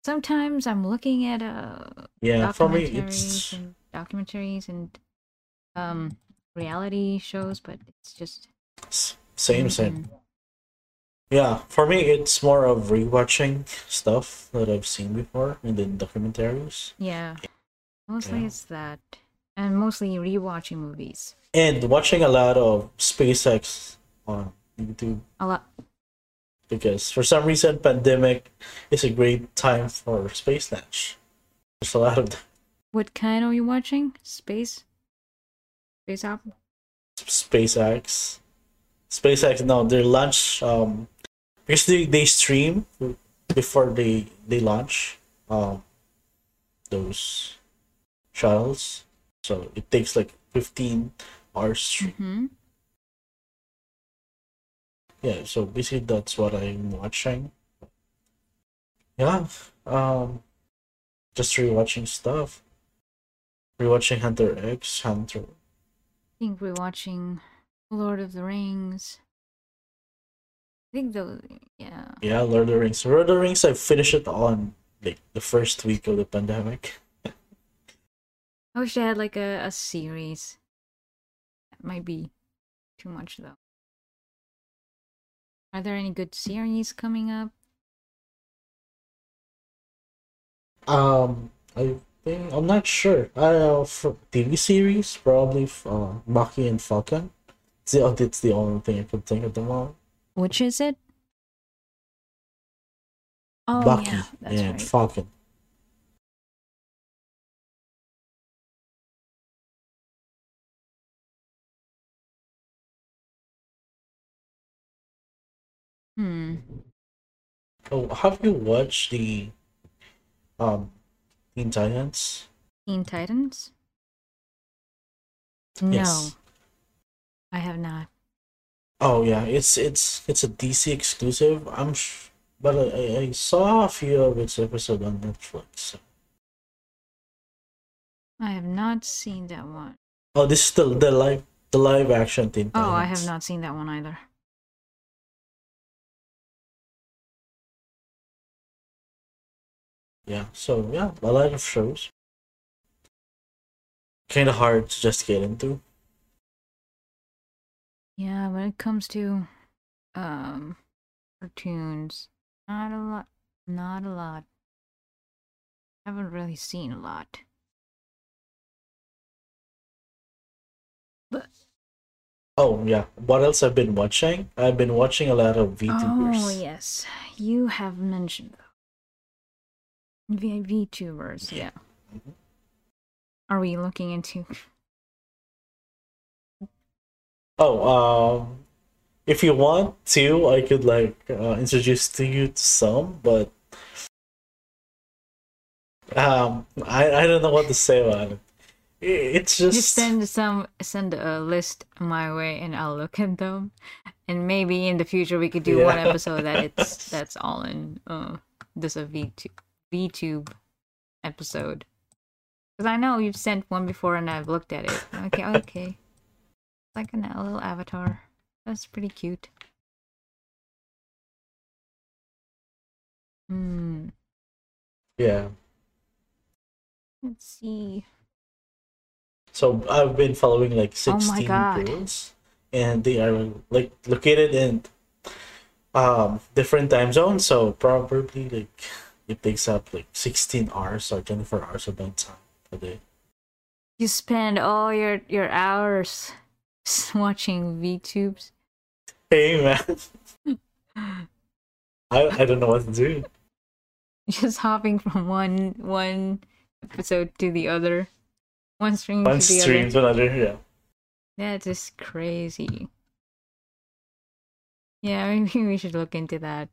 Sometimes I'm looking at uh yeah, for me it's and documentaries and um reality shows, but it's just same same. Mhm. Yeah, for me it's more of rewatching stuff that I've seen before and then documentaries. yeah. Mostly Yeah. it's that, and mostly rewatching movies. And watching a lot of SpaceX on YouTube A lot. because for some reason pandemic is a great time for space launch. There's a lot of that. What kind are you watching? Space. Space opera. SpaceX. SpaceX no, their launch um because they, they stream before they they launch um those shuttles. So it takes like 15 hours stream. Mm-hmm. Yeah, so basically that's what I'm watching. Yeah. Um just rewatching stuff. Rewatching Hunter X, Hunter I think we're watching Lord of the Rings. I think the yeah. Yeah, Lord of the Rings. Lord of the Rings, I finished it on like the first week of the pandemic. I wish they had like a, a series. That might be too much though. Are there any good series coming up? Um, I think I'm not sure. Uh, for TV series, probably uh, Bucky and Falcon. It's the, it's the only thing I could think of the moment. Which is it? Oh Bucky yeah, that's and right. Falcon. Hmm. Oh, have you watched the um Teen Titans? Teen Titans? No, Yes. I have not. Oh yeah, it's it's it's a DC exclusive. I'm sh- but I, I saw a few of its episodes on Netflix. I have not seen that one. Oh, this is the the live the live action thing. Oh, I have not seen that one either. Yeah, so yeah, a lot of shows. Kind of hard to just get into. Yeah, when it comes to um cartoons. Not a lot. Not a lot. Haven't really seen a lot. But Oh yeah. What else I've been watching? I've been watching a lot of VTubers. oh yes, you have mentioned them. V VTubers, yeah. Mhm. Are we looking into? Oh, um, if you want to, I could like uh, introduce to you to some, but um, I I don't know what to say about it. It's just, Just send some send a list my way, and I'll look at them. And maybe in the future we could do one episode that it's that's all in uh this a VTube VTube episode. Because I know you've sent one before and I've looked at it. Okay, okay. Like an, a little avatar. That's pretty cute. Hmm. yeah. Let's see. So I've been following like Oh sixteen girls, and they are like located in um different time zones. So probably like it takes up like sixteen hours or twenty four hours of time a day. You spend all your your hours watching VTubes. Hey man, I I don't know what to do. Just hopping from one one episode to the other. One stream One to the stream other. to another. Yeah. That is crazy. Yeah, maybe we should look into that.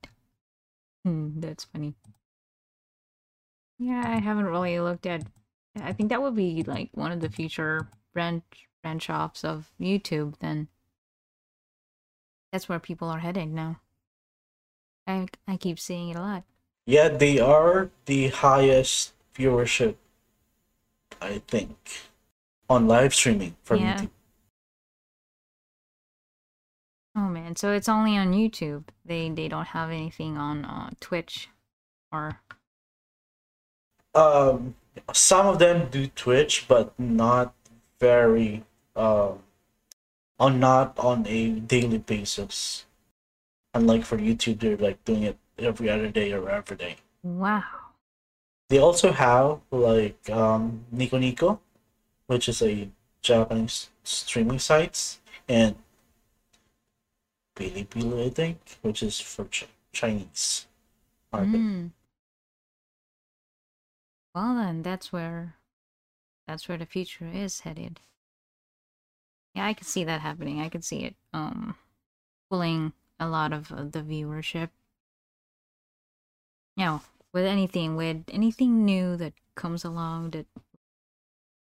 Hmm, that's funny. Yeah, I haven't really looked at. I think that would be like one of the future branch branch offs of YouTube. Then that's where people are heading now. I I keep seeing it a lot. Yeah, they are the highest viewership, I think, on live streaming for Yeah. YouTube. Oh man, so it's only on YouTube. They they don't have anything on uh, Twitch or Um, some of them do Twitch, but not very um, on not on a daily basis. Unlike for YouTube, they're like doing it every other day or every day. wow. They also have like um, Nico Nico, which is a Japanese streaming sites, and Bilibili, I think, which is for Ch- Chinese market. Mm. Well then, that's where that's where the future is headed. Yeah, I can see that happening. I can see it um pulling a lot of uh, the viewership. You know, with anything, with anything new that comes along, that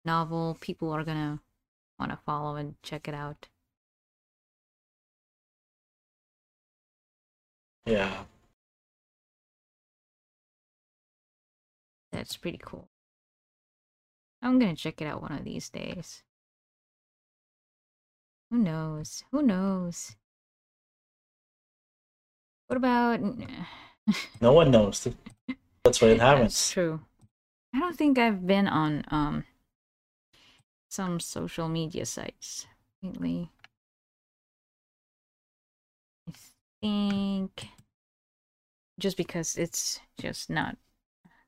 novel, people are gonna want to follow and check it out. Yeah. That's pretty cool. I'm gonna check it out one of these days. Who knows? Who knows? What about? No one knows. That's why it That's happens. true. I don't think I've been on um some social media sites lately. I think just because it's just not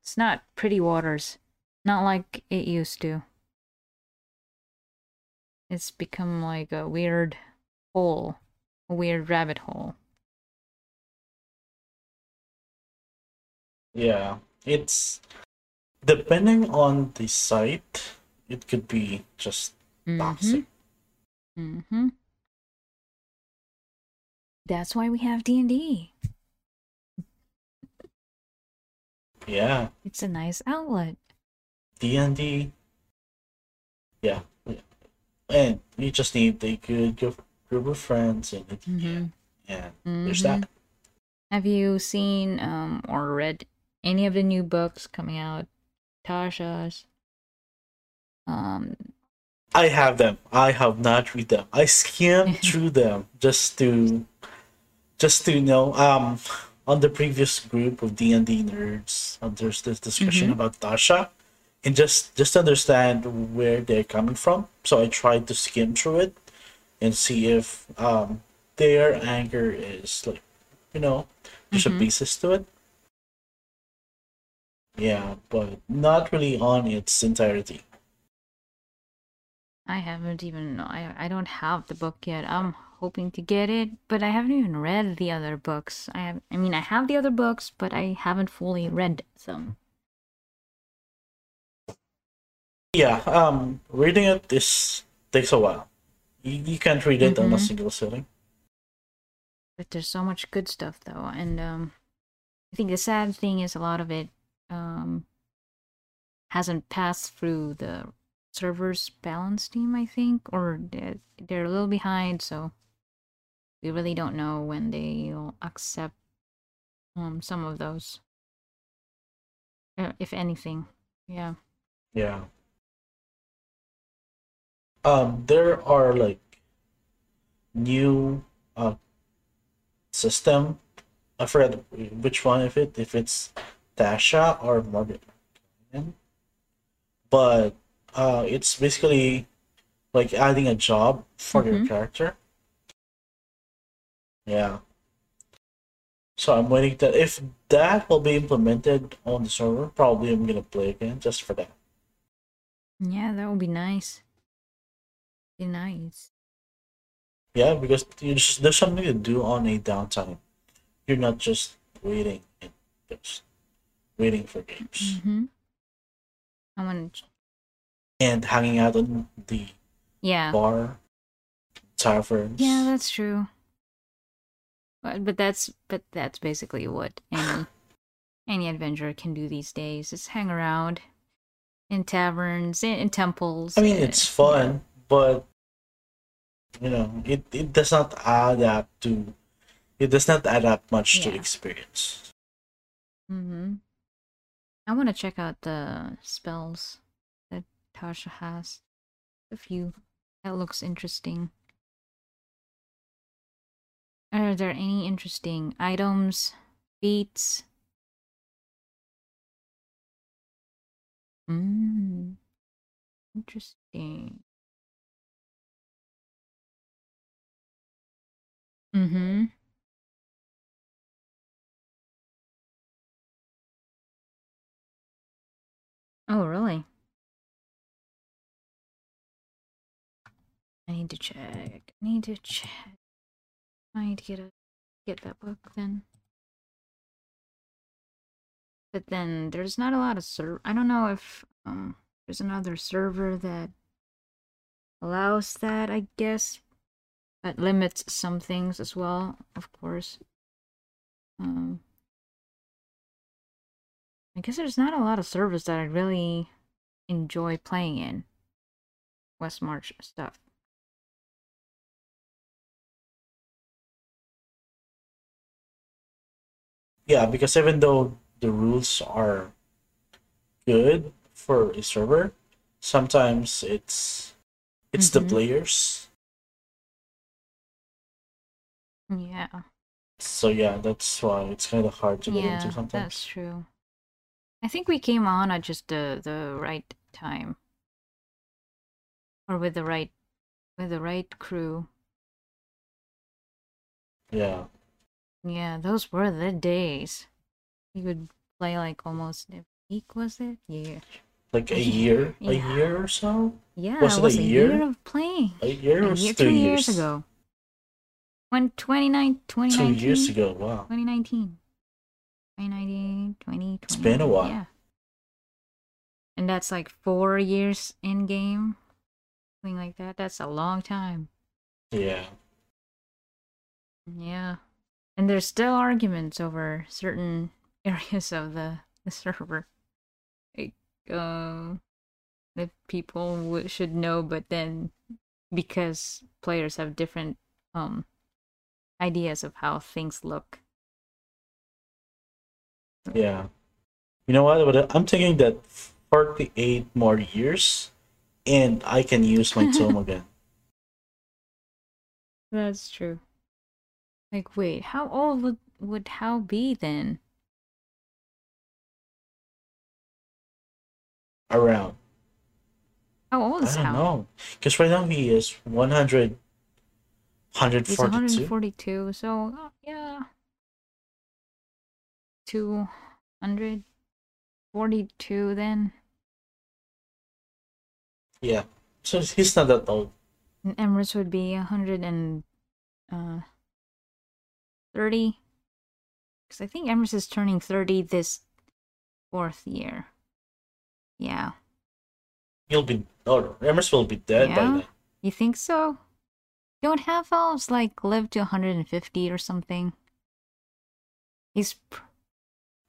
it's not pretty waters. Not like it used to. It's become like a weird hole, a weird rabbit hole. Yeah. It's depending on the site, it could be just toxic. Mm-hmm. That's why we have D and D. Yeah. It's a nice outlet. D and D. Yeah. And you just need a good group of friends and Mhm. yeah. And there's that. Have you seen um or read any of the new books coming out? Tasha's. Um. I have them. I have not read them. I skimmed through them just to just to know um on the previous group of D&D nerds uh, there's this discussion Mhm. about Tasha and just just understand where they're coming from. So I tried to skim through it and see if um their anger is like you know, there's Mhm. a basis to it. Yeah, but not really on its entirety. I haven't even I I don't have the book yet. I'm hoping to get it, but I haven't even read the other books. I have I mean I have the other books, but I haven't fully read some. Yeah, um, reading it is takes a while. You, you can't read it on a Mhm. single sitting. But there's so much good stuff though, and um I think the sad thing is a lot of it um hasn't passed through the server's balance team, I think, or they're, they're a little behind, so we really don't know when they'll accept um some of those. Uh, if anything. Yeah. Yeah. Um, there are like new uh system. I forgot which one of it, if it's Tasha or Morgan. But uh it's basically like adding a job for your Mhm. character. Yeah. So I'm waiting that if that will be implemented on the server, probably I'm gonna play again just for that. Yeah, that would be nice. Be nice. Yeah, because you just there's something to do on a downtime. You're not just waiting and just waiting for games Mm-hmm. I want to. and hanging out on the Yeah. bar, taverns. Yeah, that's true. But but that's but that's basically what any any adventurer can do these days. Is hang around in taverns, in, in temples. I mean, uh, it's fun, but you know, it it does not add up to. It does not add up much to experience. Mm-hmm. I want to check out the spells that Tasha has. A few. That looks interesting. Are there any interesting items, feats? Mm. Interesting. Mm-hmm. Oh, really? I need to check. I need to check. I need to get a get that book then. But then there's not a lot of serv. I don't know if um there's another server that allows that. I guess that limits some things as well. Of course. Um. I guess there's not a lot of servers that I really enjoy playing in. West March stuff. Yeah, because even though the rules are good for a server, sometimes it's it's the Mhm. players. Yeah. So yeah, that's why it's kind of hard to get yeah, into sometimes. that's true. I think we came on at just the the right time, or with the right with the right crew. Yeah, Yeah, those were the days. You would play like almost every week, was it? Yeah. like a Yeah, year, a yeah. year or so. Yeah, Was it was a year? year of playing. A year A or year, two two years? years ago. When 29, Two years ago. Wow. 2019. 2019, 2020. It's been a while. Yeah. And that's like four years in game. Something like that. That's a long time. Yeah. Yeah. And there's still arguments over certain areas of the, the server. Like, um, that people w- should know, but then because players have different um ideas of how things look. Yeah. You know what? Uh, I'm thinking that 48 more years and I can use my tome again. That's true. Like, wait, how old would would Hal be then? Around. How old is I don't Hal? know. Because right now he is 100, He's 142. 142, so uh, yeah, 242 then. Yeah. So he's not that old. And Emrys would be 130. Because I think Emrys is turning 30 this fourth year. Yeah. He'll be Emrys will be dead by then. You think so? Don't half elves like live to 150 or something? He's. pr-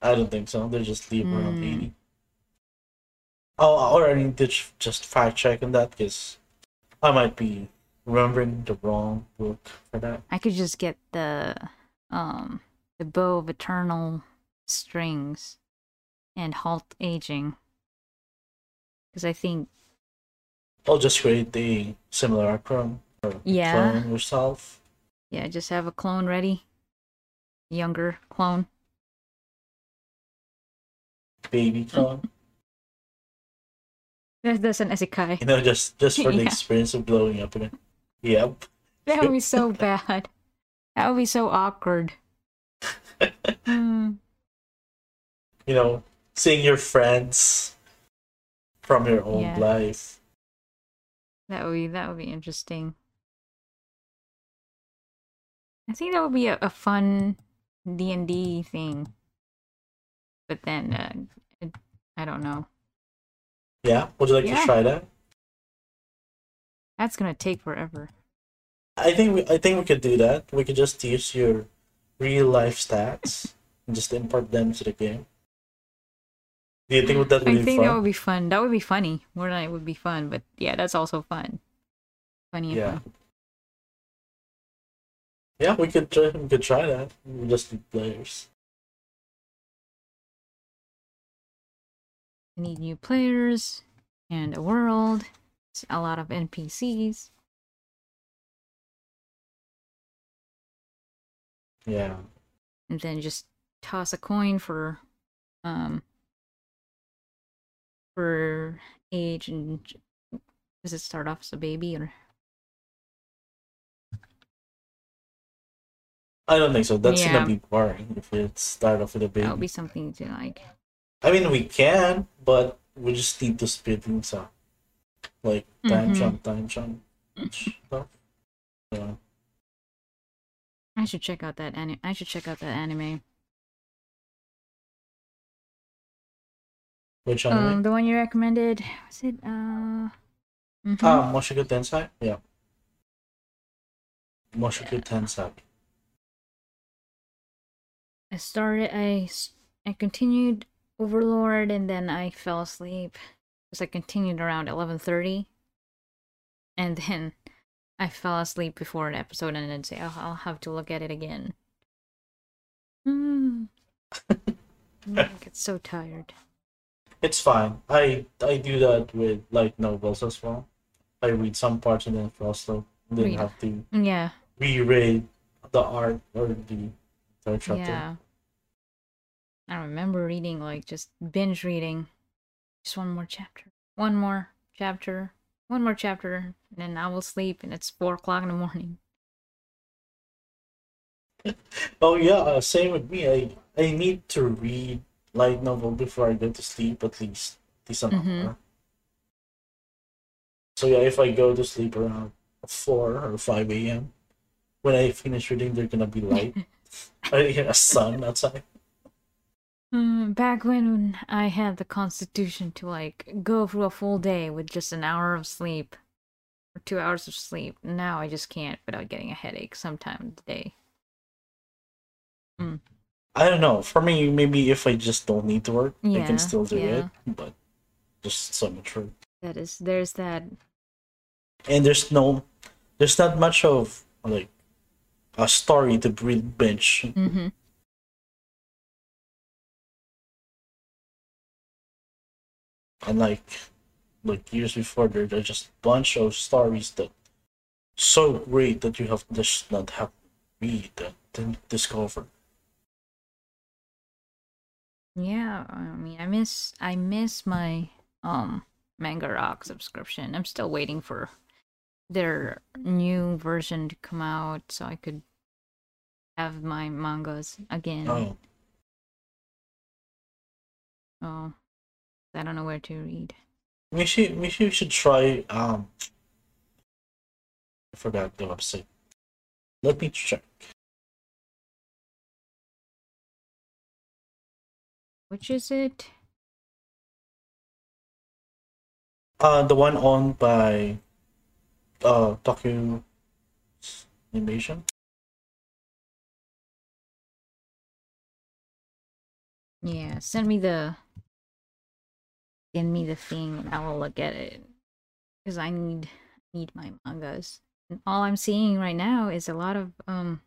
I don't think so. They just leave around Hmm. eighty. Oh, or I need to ch- just fact check on that because I might be remembering the wrong book for that. I could just get the um the bow of eternal strings and halt aging. Because I think I'll just create the simulacrum or Yeah. clone yourself. yeah, just have a clone ready. Younger clone. Baby clone. That- That's an isekai. you know, just just for the experience of blowing up again. Yep. That would be so bad. That would be so awkward. Hmm. You know, seeing your friends from your own Yeah. life. That would be that would be interesting. I think that would be a, a fun D and D thing. But then uh, it, I don't know. Yeah. Would you like Yeah. to try that? That's gonna take forever. I think we I think we could do that. We could just use your real life stats and just import them to the game. Do you think that would I be fun? I think that would be fun. That would be funny. More than it would be fun, but yeah, that's also fun. Funny Yeah. fun. Yeah, we could try, we could try that. We just need players. I need new players and a world. A lot of NPCs. Yeah. and then just toss a coin for um for age and does it start off as a baby or I don't think so. That's Yeah. gonna be boring if it start off with a baby. that would baby. be something to like I mean, we can, but we just need to speed things up, like time Mhm. jump, time jump stuff. Yeah. i should check out that anime i should check out that anime Which um anime? the one you recommended was it uh mhm. Ah, Mushoku Tensei. Yeah. Mushoku Tensei. I started I, I continued overlord and then i fell asleep because i continued around 11.30 and then i fell asleep before an episode and then say oh, i'll have to look at it again mm. i get so tired It's fine. I I do that with light novels as well. I read some parts and then fall asleep. Then have to yeah reread the art or the third chapter. yeah i remember reading like just binge reading just one more chapter one more chapter one more chapter and then i will sleep and it's four o'clock in the morning Oh yeah, uh, same with me. I I need to read light novel before I go to sleep at least at least an Mhm. hour. So yeah, if I go to sleep around four or five a.m., when I finish reading, they're gonna be light. I hear a sun outside. Mm, back when I had the constitution to like go through a full day with just an hour of sleep or two hours of sleep, now I just can't without getting a headache sometime in the day. I don't know. For me, maybe if I just don't need to work, I can still do yeah. it. But just so much work. That is, there's that. And there's no, there's not much of like a story to binge. Mm-hmm. And like, like years before, there there's just a bunch of stories that so great that you have just not have read that then discover. Yeah, I mean, I miss, I miss my um Manga Rock subscription. I'm still waiting for their new version to come out so I could have my mangas again. Oh, so I don't know where to read. We should we should, should try um I forgot the website. Let me check. Which is it? Uh the one owned by uh Tokyo Animation. Yeah, send me the send me the thing and I will look at it. Because I need need my mangas. And all I'm seeing right now is a lot of um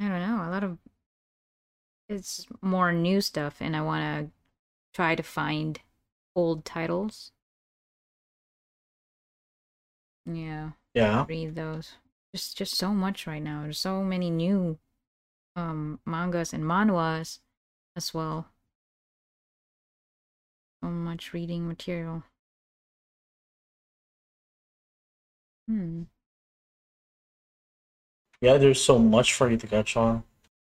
I don't know, a lot of it's more new stuff and I wanna try to find old titles. Yeah, Yeah. read those. Just just so much right now. There's so many new um mangas and manhwas as well. So much reading material. Hmm. Yeah, there's so much for you to catch on.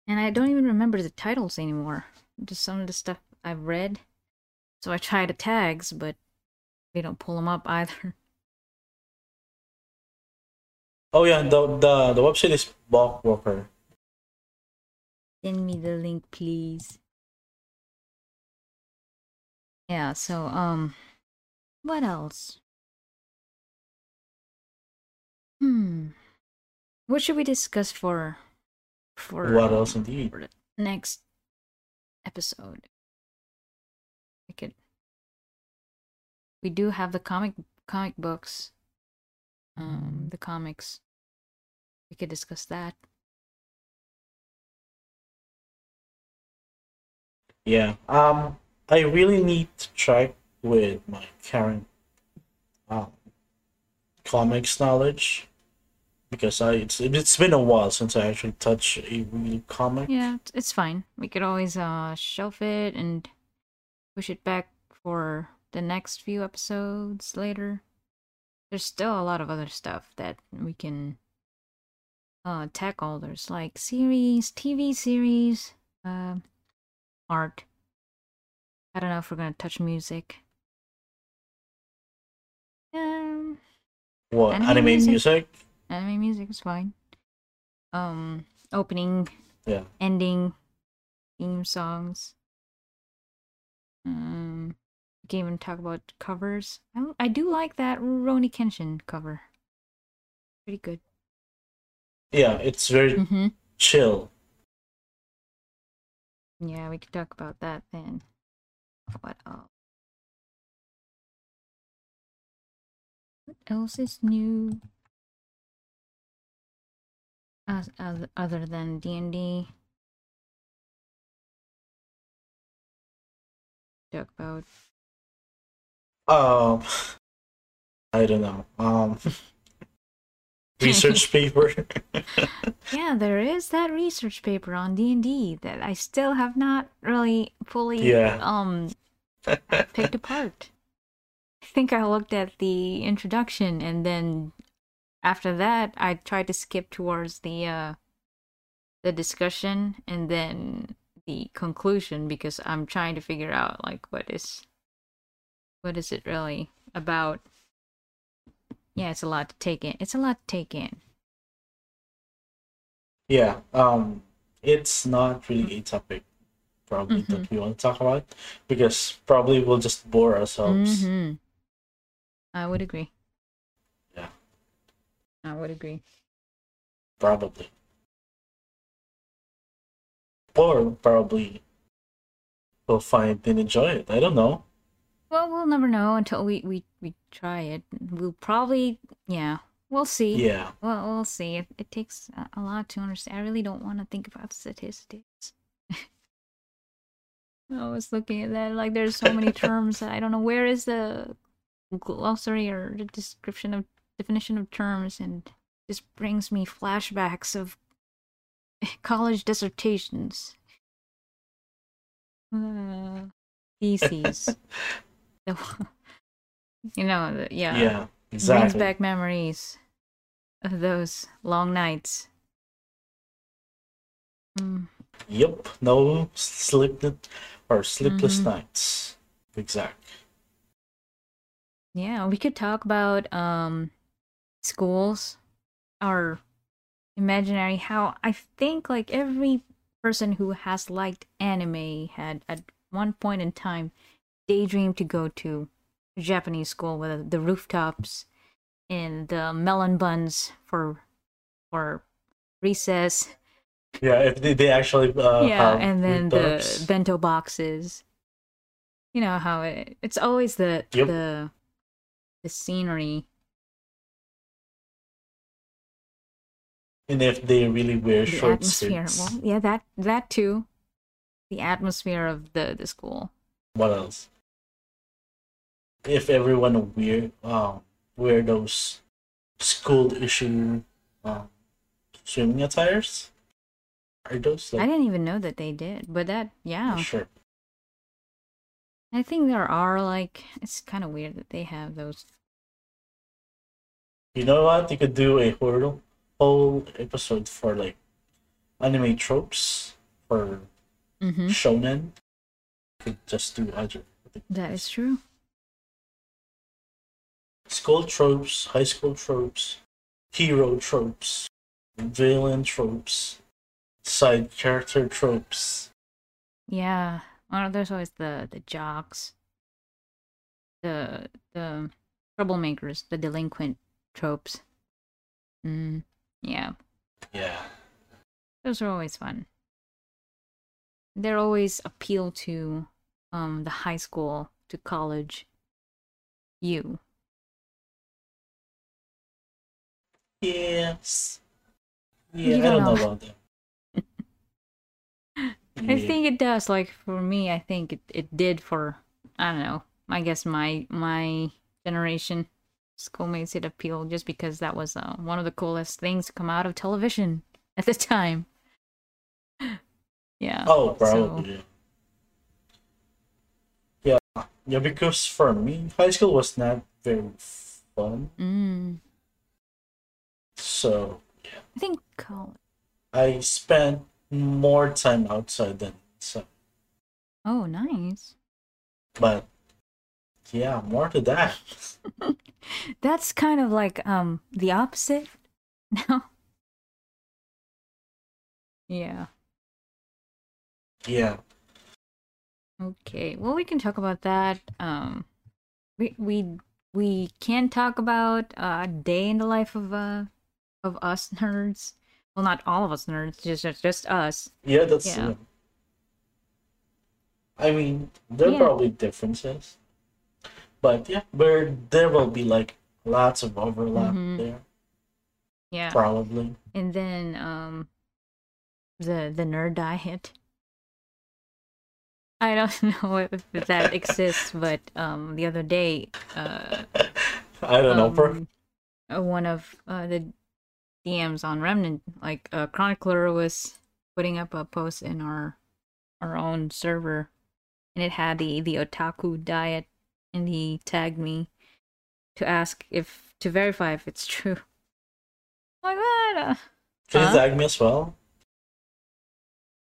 And I don't even remember the titles anymore. Just some of the stuff I've read. So I try the tags, but they don't pull them up either. Oh yeah, the the the website is BookWalker. Send me the link, please. Yeah, so, um, what else? Hmm. What should we discuss for, for, What else indeed? for the next episode? We could, we do have the comic, comic books, um, the comics. We could discuss that. Yeah. Um I really need to check with my current um comics knowledge because I it's it's been a while since I actually touched a comic. Yeah, it's- it's fine. We could always uh shelf it and push it back for the next few episodes later. There's still a lot of other stuff that we can uh tackle. There's like series, TV series, uh, art. I don't know if we're gonna touch music. Um, What Anime anime music? music? anime music is fine. Um, opening Yeah. ending theme songs. Um, we can even talk about covers. I, I do like that Rurouni Kenshin cover. Pretty good. Yeah, it's very Mm-hmm. chill. Yeah, we could talk about that then. What else? What else is new? As, as other than D and D. Talk about Um I don't know. Um research paper. Yeah, there is that research paper on D and D that I still have not really fully Yeah. um picked apart. I think I looked at the introduction and then after that I tried to skip towards the uh the discussion and then the conclusion because I'm trying to figure out like what is what is it really about. Yeah, it's a lot to take in. It's a lot to take in. yeah. Um it's not really a topic probably Mm-hmm. that we want to talk about because probably we'll just bore ourselves. hmm I would agree. Yeah. I would agree. Probably. Or probably we'll find and enjoy it. I don't know. Well, we'll never know until we we we try it. We'll probably yeah. We'll see. Yeah. Well, we'll see. It, it takes a, lot to understand. I really don't want to think about statistics. I was looking at that like there's so many terms I don't know where is the glossary or the description of definition of terms and this brings me flashbacks of college dissertations. Uh, theses. The- you know, the- yeah. Yeah. Brings back memories of those long nights. Mm. Yep. No sleep. or Sleepless Mhm. Nights. Exact. Yeah, we could talk about um schools our imaginary how I think like every person who has liked anime had at one point in time daydreamed to go to Japanese school with the rooftops and the melon buns for for recess. Yeah, if they, they actually uh, yeah, and then the rooftops. bento boxes. You know how it, it's always the Yep. the the scenery and if they really wear the short atmosphere. skirts. Well, yeah, that that too. The atmosphere of the the school. What else? If everyone wear um wear those school issue um swimming attires, are those I didn't even know that they did, but that yeah, sure? I think there are like it's kind of weird that they have those. You know what? You could do a whole whole episode for like anime tropes for Mm-hmm. shonen. Could just do other That is true. School tropes, high school tropes, hero tropes, villain tropes, side character tropes. Yeah. Well, there's always the the jocks, the the troublemakers, the delinquent tropes. Mm, yeah, Yeah. those are always fun. They're always appeal to um the high school to college you. Yes. Yeah, I don't don't know know. about that. I think it does. Like for me, I think it, it did for I don't know. I guess my my generation schoolmates it appeal just because that was uh, one of the coolest things to come out of television at the time. Yeah. Oh, so- probably. Yeah, yeah. Because for me, high school was not very fun. Mm, So I think college. I spent more time outside than inside. Oh, nice. But yeah, more to that. That's kind of like um the opposite. No. Yeah. Yeah. Okay. Well, we can talk about that. Um, we we we can talk about uh, a day in the life of uh of us nerds. Well, not all of us nerds, just just, just us. Yeah, that's. Yeah. Yeah. I mean, there are Yeah. probably differences, but yeah, where there will be like lots of overlap Mhm. there, Yeah. probably. And then um, the the nerd diet. I don't know if that exists, but um, the other day, uh, I don't know. Um, uh, one of uh, the DMs on Remnant, like uh, Chronicler was putting up a post in our our own server, and it had the the otaku diet, and he tagged me to ask if to verify if it's true. Like what? Uh, Can you huh? tag me as well?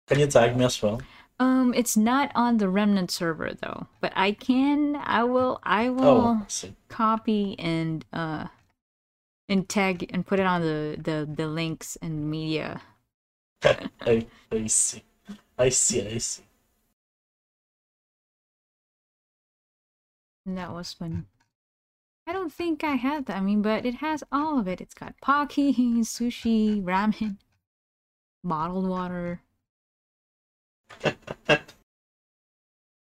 Can you tag me as well? Um, it's not on the Remnant server though, but I can. I will. I will Oh, I copy and uh and tag and put it on the the the links and media. I, I see. I see. I see. And that was fun. I don't think I had that. I mean, but it has all of it. It's got pocky, sushi, ramen, bottled water.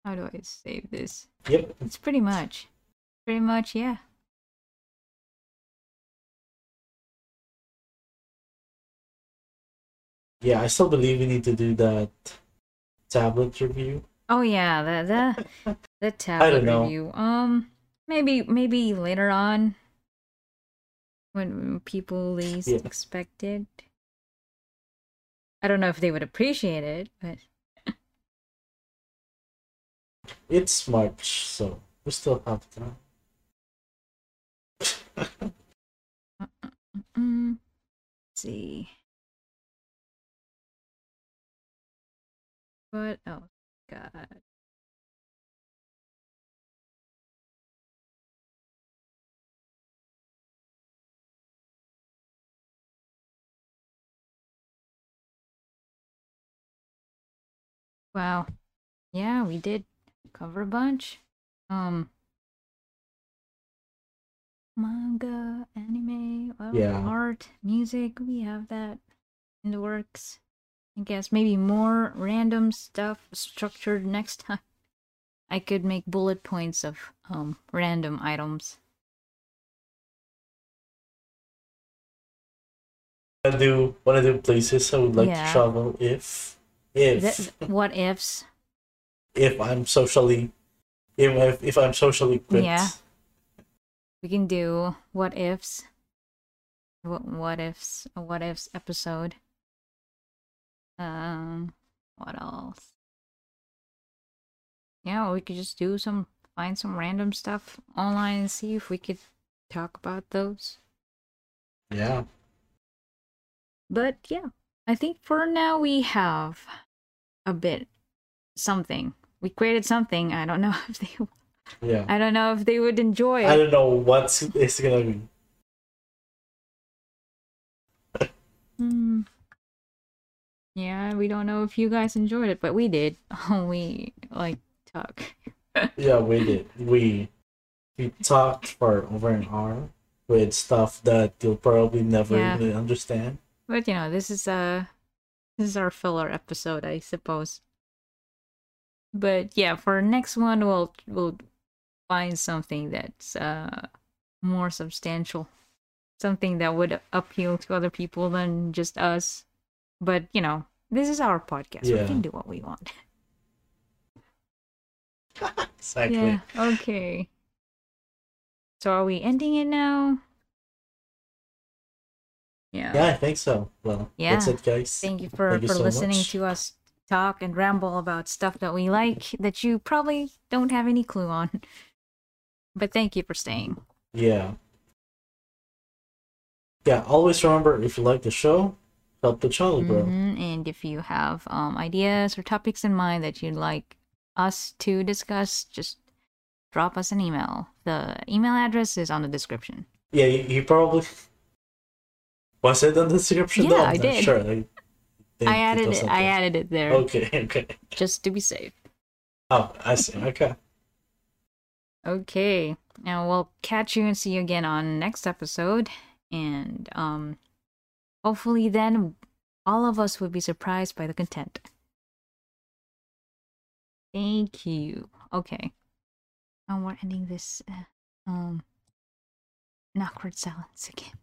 How do I save this? Yep. It's pretty much, pretty much, yeah. Yeah, I still believe we need to do that tablet review. Oh yeah, the the the tablet review. Um, maybe maybe later on, when people least Yeah. expect it. I don't know if they would appreciate it, but It's March, so we still have time. mm, let's see. What else? God. Wow. Yeah, we did cover a bunch. Um manga, anime, well, yeah. art, music, we have that in the works. I guess maybe more random stuff structured next time. I could make bullet points of um random items. I do want to do places I would like Yeah. to travel if if Th- what ifs? if I'm socially if if, if I'm socially equipped. Yeah. We can do what ifs. What what ifs? A what ifs episode. Um, what else? Yeah, we could just do some find some random stuff online and see if we could talk about those. Yeah. But yeah, I think for now we have a bit something. We created something. I don't know if they Yeah. I don't know if they would enjoy it. I don't know what it's gonna be. Hmm. Yeah, we don't know if you guys enjoyed it, but we did. we like talk. Yeah, we did. We we talked for over an hour with stuff that you'll probably never Yeah. really understand. But you know, this is uh this is our filler episode, I suppose. But yeah, for next one we'll we'll find something that's uh more substantial. Something that would appeal to other people than just us. But you know, this is our podcast. We can do what we want. Exactly. Yeah. Okay. So are we ending it now? Yeah. Yeah, I think so. Well, yeah. that's it, guys. Thank you for Thank you for so listening much. to us talk and ramble about stuff that we like that you probably don't have any clue on. But thank you for staying. Yeah. Yeah, always remember if you like the show, help the channel grow. Mhm, And if you have um, ideas or topics in mind that you'd like us to discuss, just drop us an email. The email address is on the description. Yeah, you, you probably was it in the description? Yeah, no, I'm I did. Sure, I, I added was it. I added it there Okay, okay. just to be safe. Oh, I see. Okay. Okay. Now we'll catch you and see you again on next episode. And um hopefully then all of us would be surprised by the content. Thank you. Okay. And we're ending this uh, um awkward silence again.